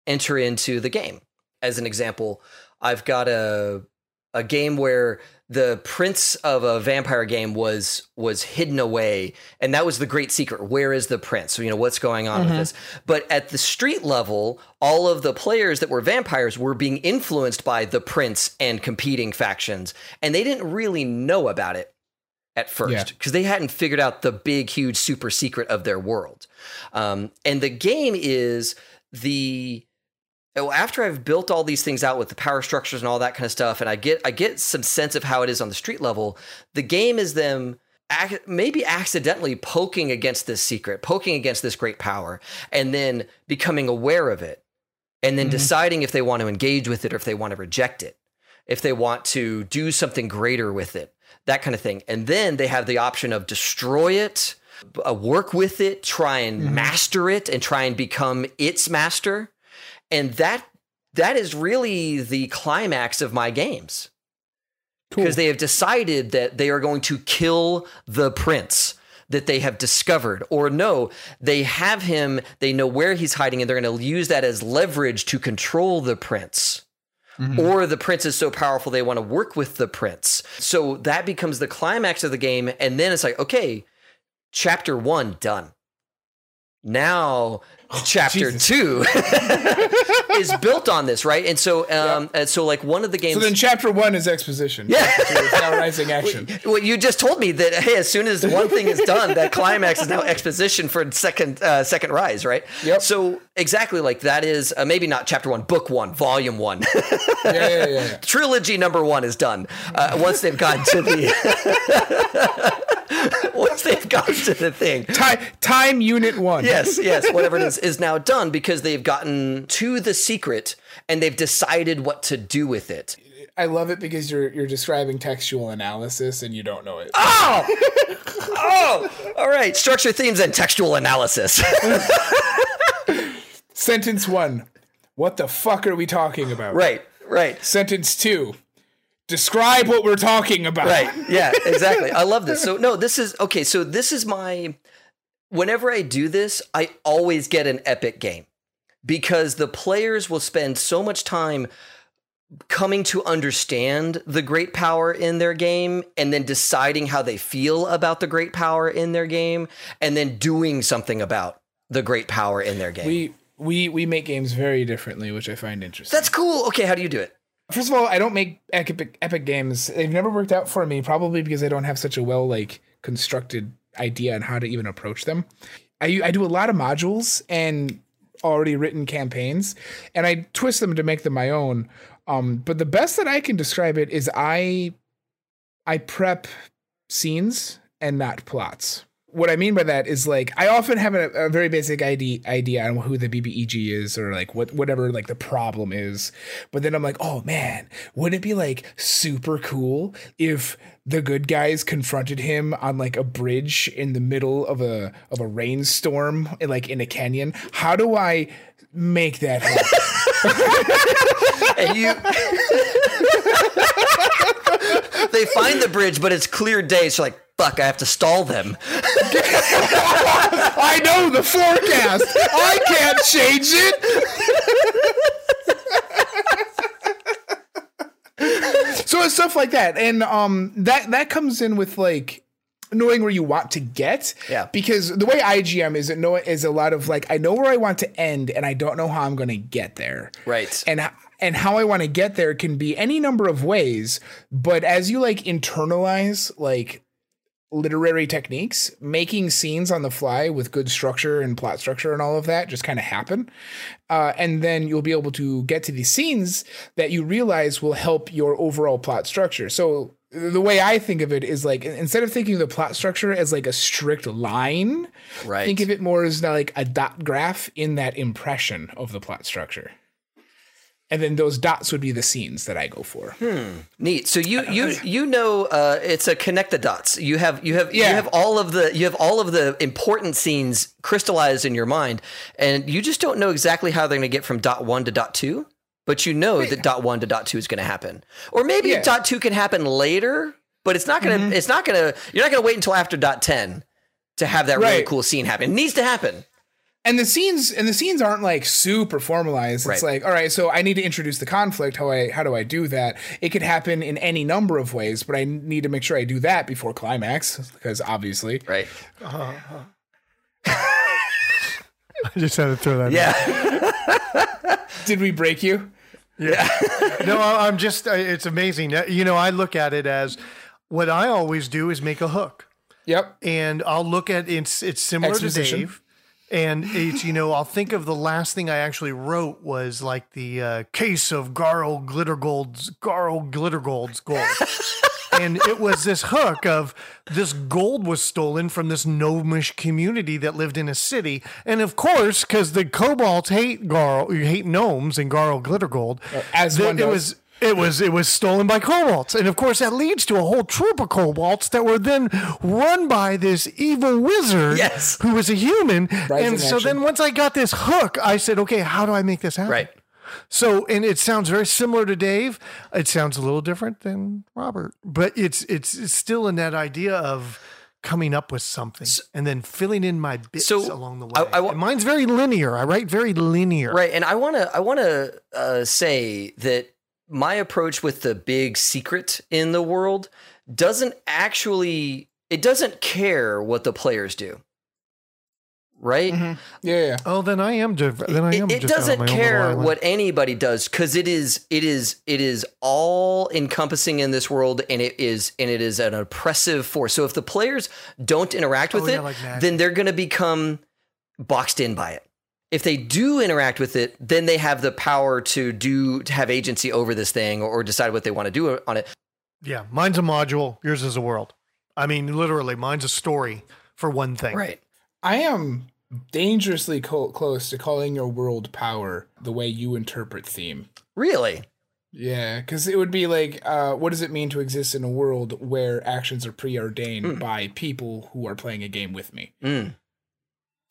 enter into the game? As an example, I've got a a game where the prince of a vampire game was was hidden away and that was the great secret where is the prince so you know what's going on mm-hmm. with this but at the street level all of the players that were vampires were being influenced by the prince and competing factions and they didn't really know about it at first because yeah. they hadn't figured out the big huge super secret of their world um, and the game is the after I've built all these things out with the power structures and all that kind of stuff, and I get I get some sense of how it is on the street level, the game is them maybe accidentally poking against this secret, poking against this great power, and then becoming aware of it, and then mm-hmm. deciding if they want to engage with it or if they want to reject it, if they want to do something greater with it, that kind of thing. And then they have the option of destroy it, uh, work with it, try and mm-hmm. master it, and try and become its master and that that is really the climax of my games. Because cool. they have decided that they are going to kill the prince that they have discovered. Or no they have him they know where he's hiding and they're going to use that as leverage to control the prince. Mm-hmm. or the prince is so powerful they want to work with the prince. So that becomes the climax of the game and then it's like okay chapter 1 done. Now chapter Jesus. two is built on this, right? And so, um, yeah. and so like one of the games. So then, chapter one is exposition. Yeah, it's now rising action. Well, you just told me that hey, as soon as one thing is done, that climax is now exposition for second uh, second rise, right? Yep. So exactly like that is uh, maybe not chapter one, book one, volume one. yeah, yeah, yeah, Trilogy number one is done uh, once they've gotten to the. once they've gotten to the thing. Time, time unit one. Yes, yes, whatever it is, is now done because they've gotten to the secret and they've decided what to do with it. I love it because you're you're describing textual analysis and you don't know it. Oh, oh, all right. Structure, themes, and textual analysis. Sentence one. What the fuck are we talking about? Right, right. Sentence two describe what we're talking about. Right. Yeah, exactly. I love this. So no, this is okay, so this is my whenever I do this, I always get an epic game because the players will spend so much time coming to understand the great power in their game and then deciding how they feel about the great power in their game and then doing something about the great power in their game. We we we make games very differently, which I find interesting. That's cool. Okay, how do you do it? First of all, I don't make epic epic games. They've never worked out for me, probably because I don't have such a well like constructed idea on how to even approach them. I I do a lot of modules and already written campaigns, and I twist them to make them my own. Um, but the best that I can describe it is I I prep scenes and not plots what I mean by that is like I often have a, a, very basic idea idea on who the BBEG is or like what whatever like the problem is, but then I'm like, oh man, wouldn't it be like super cool if the good guys confronted him on like a bridge in the middle of a of a rainstorm, like in a canyon? How do I make that happen? and you. they find the bridge, but it's clear day. So like, fuck, I have to stall them. I know the forecast. I can't change it. so it's stuff like that. And um that that comes in with like knowing where you want to get. Yeah. Because the way I GM is, it know is a lot of like I know where I want to end, and I don't know how I'm going to get there. Right. And and how I want to get there can be any number of ways. But as you like internalize like literary techniques, making scenes on the fly with good structure and plot structure and all of that just kind of happen. Uh, and then you'll be able to get to these scenes that you realize will help your overall plot structure. So the way I think of it is like instead of thinking of the plot structure as like a strict line, Right. think of it more as like a dot graph in that impression of the plot structure. And then those dots would be the scenes that I go for. Neat. So you you you know uh, it's a connect the dots. You have you have yeah. you have all of the you have all of the important scenes crystallized in your mind, and you just don't know exactly how they're going to get from dot one to dot two. But you know that dot one to dot two is going to happen, or maybe Yeah. dot two can happen later. But it's not gonna. It's not gonna. You're not gonna wait until after dot ten to have that really cool scene happen. It needs to happen. And the scenes and the scenes aren't like super formalized it's Right. like all right so i need to introduce the conflict how i how do i do that it could happen in any number of ways but i need to make sure i do that before climax because obviously Right. I just had to throw that. Yeah. did we break you yeah No, I- I'm just, it's amazing. Uh, You know, I look at it as what I always do is make a hook. yep And I'll look at it's it's similar Exposition. to Dave. And it's, you know, I'll think of the last thing I actually wrote was like the uh, case of Garl Glittergold's Garl Glittergold's gold. and it was this hook of this gold was stolen from this gnomish community that lived in a city. And of course, because the kobolds hate Garl, hate gnomes and Garl Glittergold, as that one it does. was it was it was stolen by kobolds, and of course that leads to a whole troop of kobolds that were then run by this evil wizard, Yes. who was a human. And so action. then once I got this hook, I said, okay, how do I make this happen? Right. So, and it sounds very similar to Dave. It sounds a little different than Robert, but it's it's, it's still in that idea of coming up with something and then filling in my bits So, along the way. I- I wa- mine's very linear. I write very linear. Right, and I want to I want to uh, say that my approach with the big secret in the world doesn't actually it doesn't care what the players do. Right? Mm-hmm. yeah yeah Oh, then I am different. Then I am. It, it just doesn't my own little care what anybody does because it is it is it is all encompassing in this world and it is and it is an oppressive force. So if the players don't interact oh, with Oh, yeah, it, like then they're going to become boxed in by it. If they do interact with it, then they have the power to do to have agency over this thing or, or decide what they want to do on it. Yeah, mine's a module. Yours is a world. I mean, literally, mine's a story for one thing. Right. i am dangerously co- close to calling your world power the way you interpret theme Really? Yeah, because it would be like, uh, what does it mean to exist in a world where actions are preordained by people who are playing a game with me? Mm.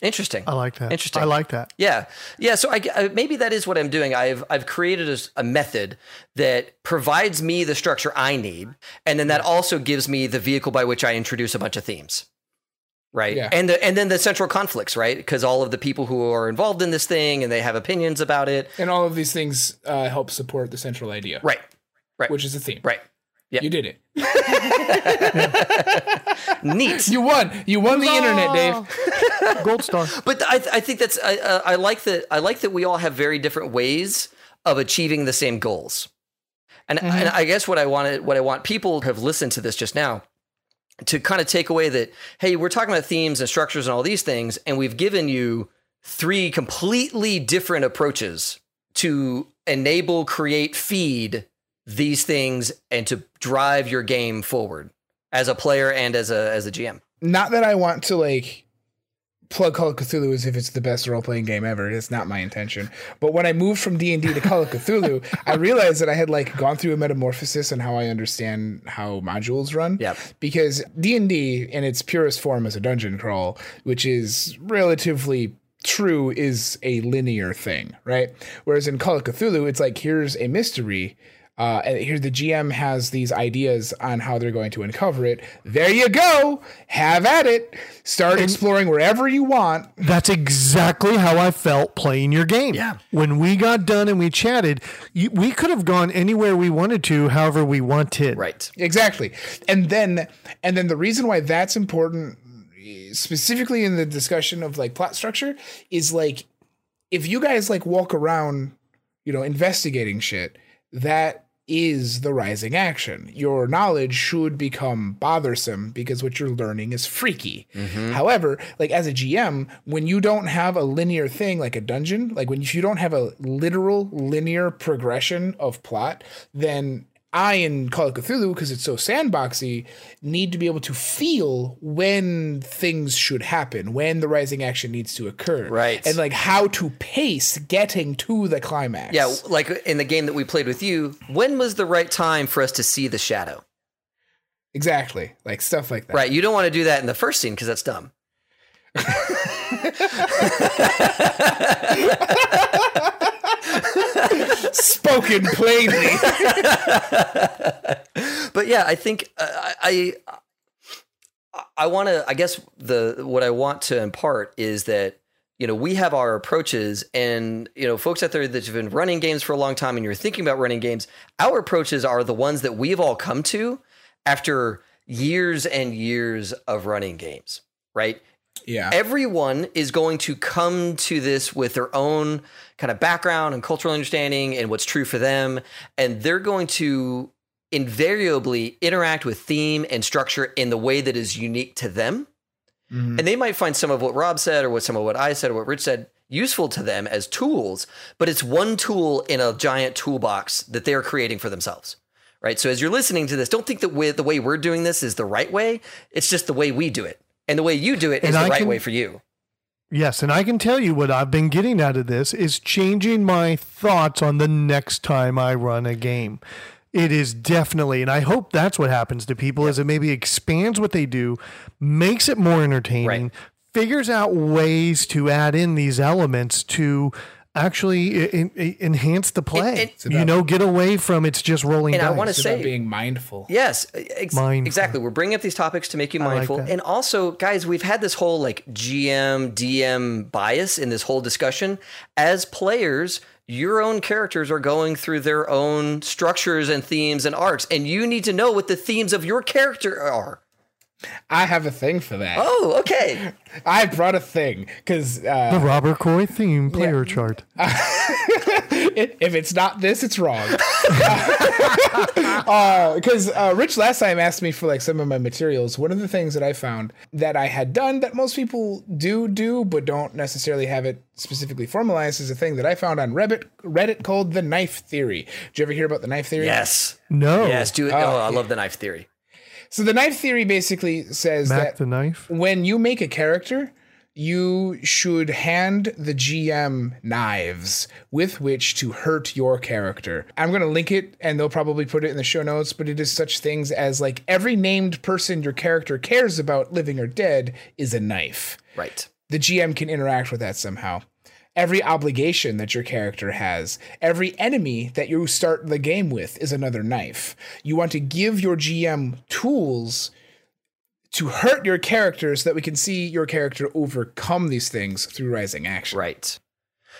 Interesting. I like that. Interesting. I like that. Yeah, yeah. So I, I- maybe that is what I'm doing. I've I've created a method that provides me the structure I need, and then that also gives me the vehicle by which I introduce a bunch of themes, right? Yeah. And the, and then the central conflicts, right? Because all of the people who are involved in this thing and they have opinions about it, And all of these things uh, help support the central idea, right? Right. which is the theme. right. Yeah. You did it. Neat. You won. You won the internet, Dave. Gold star. But I, I think that's I, uh, I like that I like that we all have very different ways of achieving the same goals. And, and I guess what I wanted, what I want people who have listened to this just now to kind of take away that hey, we're talking about themes and structures and all these things, and we've given you three completely different approaches to enable, create, feed these things, and to drive your game forward as a player and as a as a GM. Not that I want to like plug Call of Cthulhu as if it's the best role playing game ever. It's not my intention. But when I moved from D and D to Call of Cthulhu, I realized that I had like gone through a metamorphosis on how I understand how modules run. Yep. Because D and D in its purest form as a dungeon crawl, which is relatively true, is a linear thing, right? Whereas in Call of Cthulhu, it's like here's a mystery. Uh, and here the GM has these ideas on how they're going to uncover it. There you go. Have at it. Start exploring wherever you want. That's exactly how I felt playing your game. Yeah. When we got done and we chatted, you, we could have gone anywhere we wanted to, however we wanted. Right. Exactly. And then and then the reason why that's important specifically in the discussion of like plot structure is like if you guys like walk around, you know, investigating shit, that is the rising action. Your knowledge should become bothersome because what you're learning is freaky. Mm-hmm. However, like as a GM, when you don't have a linear thing like a dungeon, like when you don't have a literal linear progression of plot, then I in Call of Cthulhu, because it's so sandboxy, need to be able to feel when things should happen, when the rising action needs to occur. Right. And like how to pace getting to the climax. Yeah, like in the game that we played with you, when was the right time for us to see the shadow? Exactly. Like stuff like that. Right. You don't want to do that in the first scene because that's dumb. Spoken plainly. but yeah, I think uh, I I, I want to. I guess the what I want to impart is that you know we have our approaches, and you know folks out there that have been running games for a long time, and you're thinking about running games. Our approaches are the ones that we've all come to after years and years of running games, right? Yeah. everyone is going to come to this with their own kind of background and cultural understanding and what's true for them and they're going to invariably interact with theme and structure in the way that is unique to them Mhm. and they might find some of what rob said or what some of what i said or what rich said useful to them as tools but it's one tool in a giant toolbox that they're creating for themselves right so as you're listening to this don't think that the way we're doing this is the right way it's just the way we do it and the way you do it is And the I right can- way for you Yes, and I can tell you what I've been getting out of this is changing my thoughts on the next time I run a game. It is definitely, and I hope that's what happens to people, is it maybe expands what they do, makes it more entertaining, Right. figures out ways to add in these elements to actually en- en- enhance the play. and- you know, get away from it's just rolling And I wanna say- being mindful. Yes, ex- Mindful. exactly. We're bringing up these topics to make you mindful. that. and also, guys, we've had this whole like GM, DM bias in this whole discussion. As players, your own characters are going through their own structures and themes and arcs, and you need to know what the themes of your character are. I have a thing for that. Oh, okay. I brought a thing because the uh, Robert Coy theme player chart. if it's not this, it's wrong. Because uh, Rich last time asked me for like some of my materials. One of the things that I found that I had done that most people do do, but don't necessarily have it specifically formalized, is a thing that I found on Reddit. Reddit called the knife theory. Did you ever hear about the knife theory? Yes. No. Yes. Do it. Oh, I love the knife theory. So the knife theory basically says Mac that the knife. when you make a character, you should hand the GM knives with which to hurt your character. I'm going to link it and they'll probably put it in the show notes, but it is such things as like every named person your character cares about, living or dead, is a knife. Right. The GM can interact with that somehow. Every obligation that your character has, every enemy that you start the game with is another knife. You want to give your GM tools to hurt your character so that we can see your character overcome these things through rising action. Right.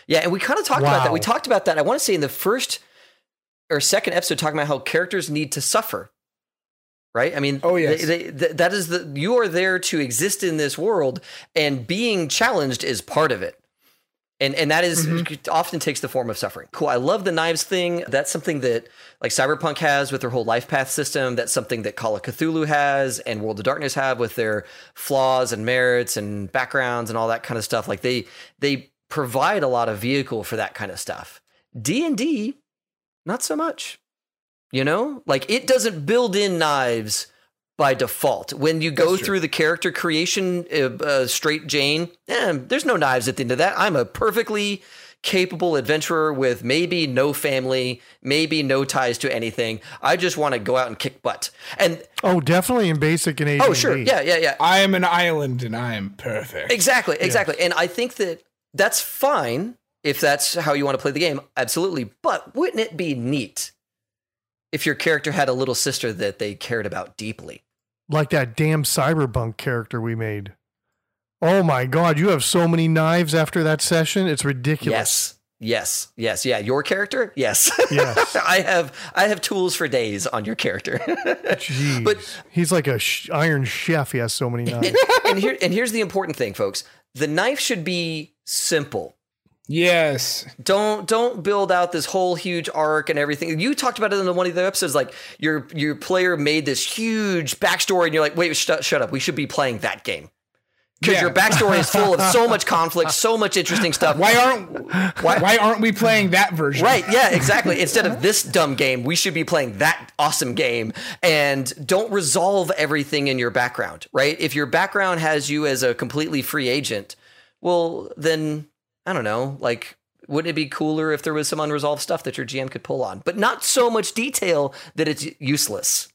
Yeah, and we kind of talked about that. We talked about that. I want to say in the first or second episode, talking about how characters need to suffer. Right. I mean, Oh, yes. they, they, th- that is the you are there to exist in this world, and being challenged is part of it. And and that is- Mm-hmm. often takes the form of suffering. Cool. I love the knives thing. That's something that like Cyberpunk has with their whole life path system. That's something that Call of Cthulhu has and World of Darkness have with their flaws and merits and backgrounds and all that kind of stuff. Like they they provide a lot of vehicle for that kind of stuff. D and D, not so much. You know, like it doesn't build in knives by default. When you go through the character creation, uh, uh, straight Jane, eh, there's no knives at the end of that. I'm a perfectly capable adventurer with maybe no family, maybe no ties to anything. I just want to go out and kick butt. And Oh, definitely in basic and AD&D. oh, sure, yeah, yeah, yeah. I am an island and I am perfect. Exactly, exactly. And I think that that's fine if that's how you want to play the game. Absolutely. But wouldn't it be neat if your character had a little sister that they cared about deeply? Like that damn cyberpunk character we made. Oh my god, you have so many knives after that session. It's ridiculous. Yes. Yes. Yes. Yeah. Your character? Yes. Yes. I have I have tools for days on your character. Jeez. But- he's like a sh- iron chef. He has so many knives. and here and here's the important thing, folks. The knife should be simple. Yes. Don't don't build out this whole huge arc and everything. You talked about it in one of the episodes. Like your your player made this huge backstory, and you're like, wait, shut, shut up. We should be playing that game because Yeah. your backstory is full of so much conflict, so much interesting stuff. Why aren't why, why aren't we playing that version? Right, yeah, exactly. Instead of this dumb game, we should be playing that awesome game. And don't resolve everything in your background, right? If your background has you as a completely free agent, well, then I don't know, like wouldn't it be cooler if there was some unresolved stuff that your GM could pull on, but not so much detail that it's useless?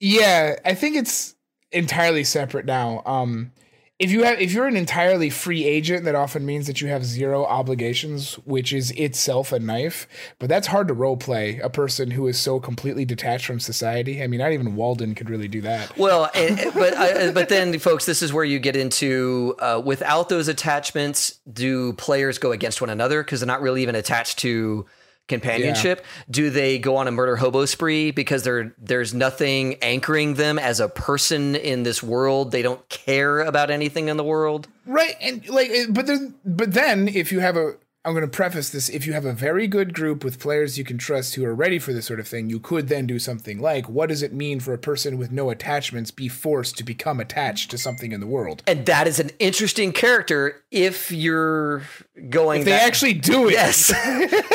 Yeah, I think it's entirely separate now. Um if you have if you're an entirely free agent, that often means that you have zero obligations, which is itself a knife. But that's hard to role play a person who is so completely detached from society. I mean, not even Walden could really do that. Well, and, but uh, but then, folks, this is where you get into uh, without those attachments, do players go against one another because they're not really even attached to companionship? Do they go on a murder hobo spree because there there's nothing anchoring them as a person in this world? They don't care about anything in the world. Right, and like, but then, but then, if you have a, I'm going to preface this. If you have a very good group with players you can trust who are ready for this sort of thing, you could then do something like, what does it mean for a person with no attachments be forced to become attached to something in the world? And that is an interesting character if you're going. If they that- actually do it, Yes,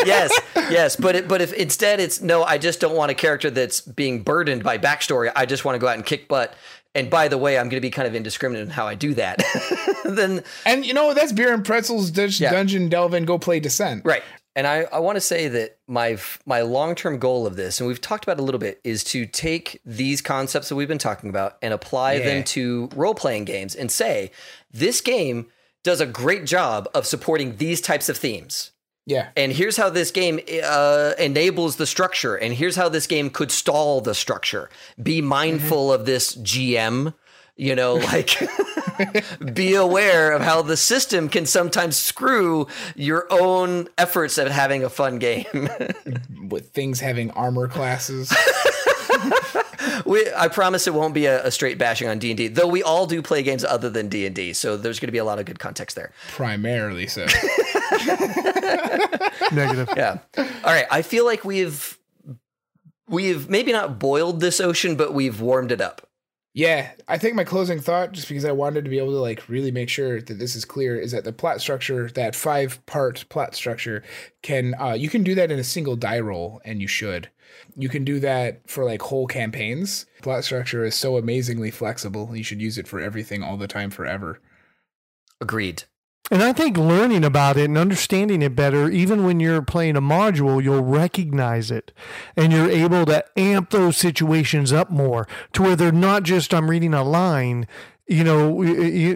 yes, yes. But it, but if instead it's no, I just don't want a character that's being burdened by backstory. I just want to go out and kick butt. And by the way, I'm going to be kind of indiscriminate in how I do that. then and you know that's beer and pretzels. Dutch Yeah. dungeon delve and go play Descent. right. And I, I want to say that my my long term goal of this, and we've talked about it a little bit, is to take these concepts that we've been talking about and apply Yeah. them to role playing games and say this game does a great job of supporting these types of themes. Yeah, and here's how this game uh, enables the structure and here's how this game could stall the structure be mindful of this gm you know like be aware of how the system can sometimes screw your own efforts at having a fun game with things having armor classes. we, i promise it won't be a, a straight bashing on d&d though we all do play games other than d&d so there's going to be a lot of good context there primarily so. Negative. yeah all right i feel like we've we've maybe not boiled this ocean but we've warmed it up Yeah, I think my closing thought, just because I wanted to be able to like really make sure that this is clear, is that the plot structure, that five part plot structure, can uh, you can do that in a single die roll, and you should. You can do that for like whole campaigns. Plot structure is so amazingly flexible. You should use it for everything all the time, forever. agreed And I think learning about it and understanding it better, even when you're playing a module, you'll recognize it and you're able to amp those situations up more to where they're not just, I'm reading a line, you know,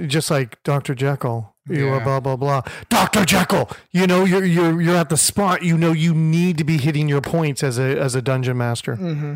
just like Dr. Jekyll. You are Yeah. blah blah blah. Dr. Jekyll, you know you're you're you're at the spot. You know you need to be hitting your points as a as a dungeon master. Mm-hmm.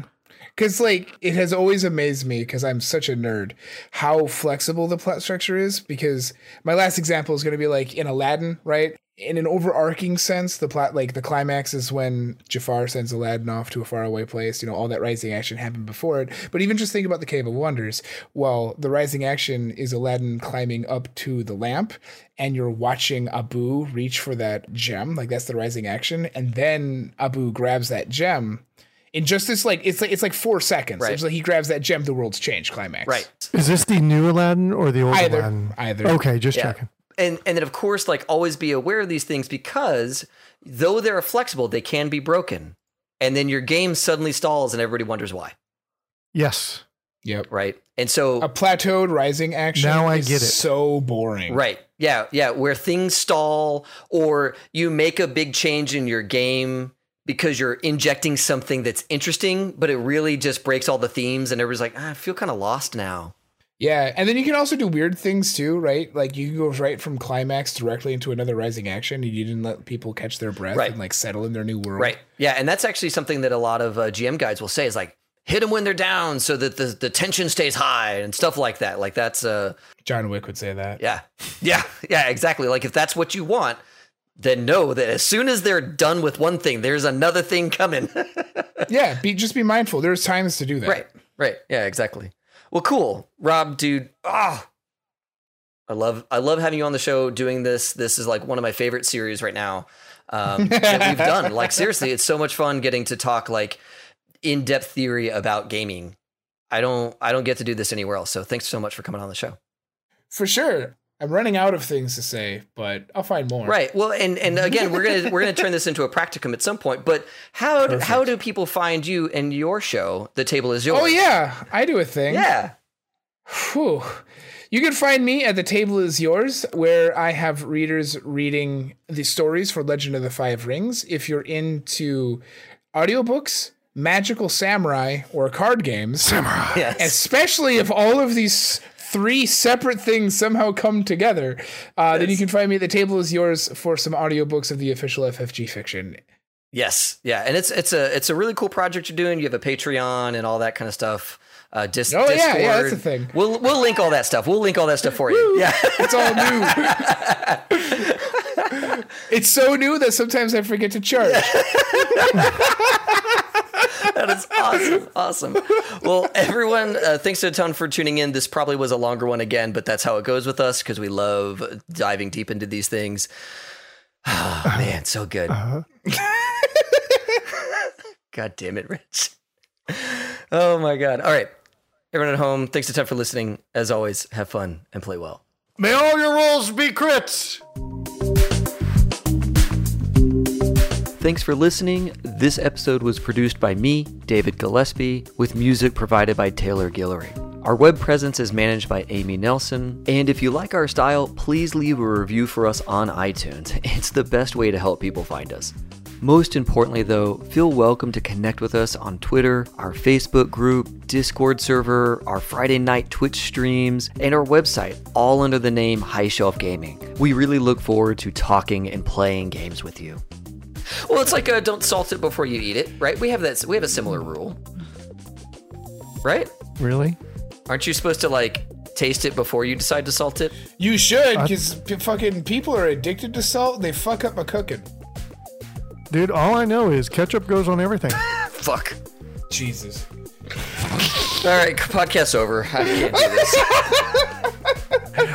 Because like it has always amazed me because I'm such a nerd how flexible the plot structure is. Because my last example is going to be like in Aladdin, right? In an overarching sense, the plot like the climax is when Jafar sends Aladdin off to a faraway place. You know, all that rising action happened before it. But even just think about the Cave of Wonders. Well, the rising action is Aladdin climbing up to the lamp, and you're watching Abu reach for that gem. Like that's the rising action, and then Abu grabs that gem in just this like it's like it's like four seconds. Right. It's like he grabs that gem, the world's changed climax. right Is this the new Aladdin or the old Either. Aladdin? Either. Okay, just Yeah. checking. and and then of course like always be aware of these things because though they're flexible they can be broken and then your game suddenly stalls and everybody wonders why Yes. Yep. right and so A plateaued rising action. Now I is get it. So boring. right yeah yeah where things stall or you make a big change in your game because you're injecting something that's interesting but it really just breaks all the themes and everybody's like ah, i feel kind of lost now Yeah, and then you can also do weird things too, right? Like you can go right from climax directly into another rising action, and you didn't let people catch their breath Right. and like settle in their new world. Right. Yeah, and that's actually something that a lot of uh, GM guides will say is like hit them when they're down so that the, the tension stays high and stuff like that. Like that's uh John Wick would say that. yeah. Yeah, yeah, exactly. Like if that's what you want, then know that as soon as they're done with one thing, there's another thing coming. yeah. Be just be mindful. There's times to do that. right. Right. Yeah, exactly. Well, cool. Rob, dude. Oh. I love I love having you on the show doing this. This is like one of my favorite series right now um, that we've done. Like seriously, it's so much fun getting to talk like in depth theory about gaming. I don't I don't get to do this anywhere else. So thanks so much for coming on the show. For sure. I'm running out of things to say, but I'll find more. Right. Well, and and again, we're gonna we're gonna turn this into a practicum at some point. But how do, how do people find you and your show? The table is oh, yours. Oh yeah, I do a thing. Yeah. Whew. You can find me at the table is yours, where I have readers reading the stories for Legend of the Five Rings. If you're into audiobooks, magical samurai, or card games, Samurai. Yes. especially if all of these three separate things somehow come together, uh, then you can find me at the table is yours for some audiobooks of the official FFG fiction. Yes, yeah, and it's it's a it's a really cool project you're doing. You have a Patreon and all that kind of stuff. Uh, dis- Oh, yeah, Discord. yeah, that's the thing. We'll we'll link all that stuff. We'll link all that stuff for you. Yeah, It's all new. it's so new that sometimes I forget to charge. that is awesome, awesome. Well, everyone, uh, thanks a ton for tuning in. This probably was a longer one again, but that's how it goes with us because we love diving deep into these things. Oh, man, so good. Uh-huh. God damn it, Rich. Oh my God. All right. Everyone at home, thanks a ton for listening. As always, have fun and play well. May all your rolls be crits. Thanks for listening. This episode was produced by me, David Gillespie, with music provided by Taylor Guillory. Our web presence is managed by Amy Nelson. And if you like our style, please leave a review for us on iTunes. It's the best way to help people find us. Most importantly, though, feel welcome to connect with us on Twitter, our Facebook group, Discord server, our Friday night Twitch streams, and our website, all under the name High Shelf Gaming. We really look forward to talking and playing games with you. Well, it's like uh, don't salt it before you eat it, right? We have that. We have a similar rule, right? Really? Aren't you supposed to like taste it before you decide to salt it? You should, because fucking people are addicted to salt. They fuck up my cooking. Dude, all I know is ketchup goes on everything. Fuck. Jesus. All right, podcast over. I can't do this.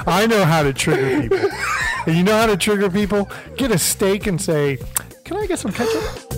I know how to trigger people. And you know how to trigger people? Get a steak and say, Can I get some ketchup?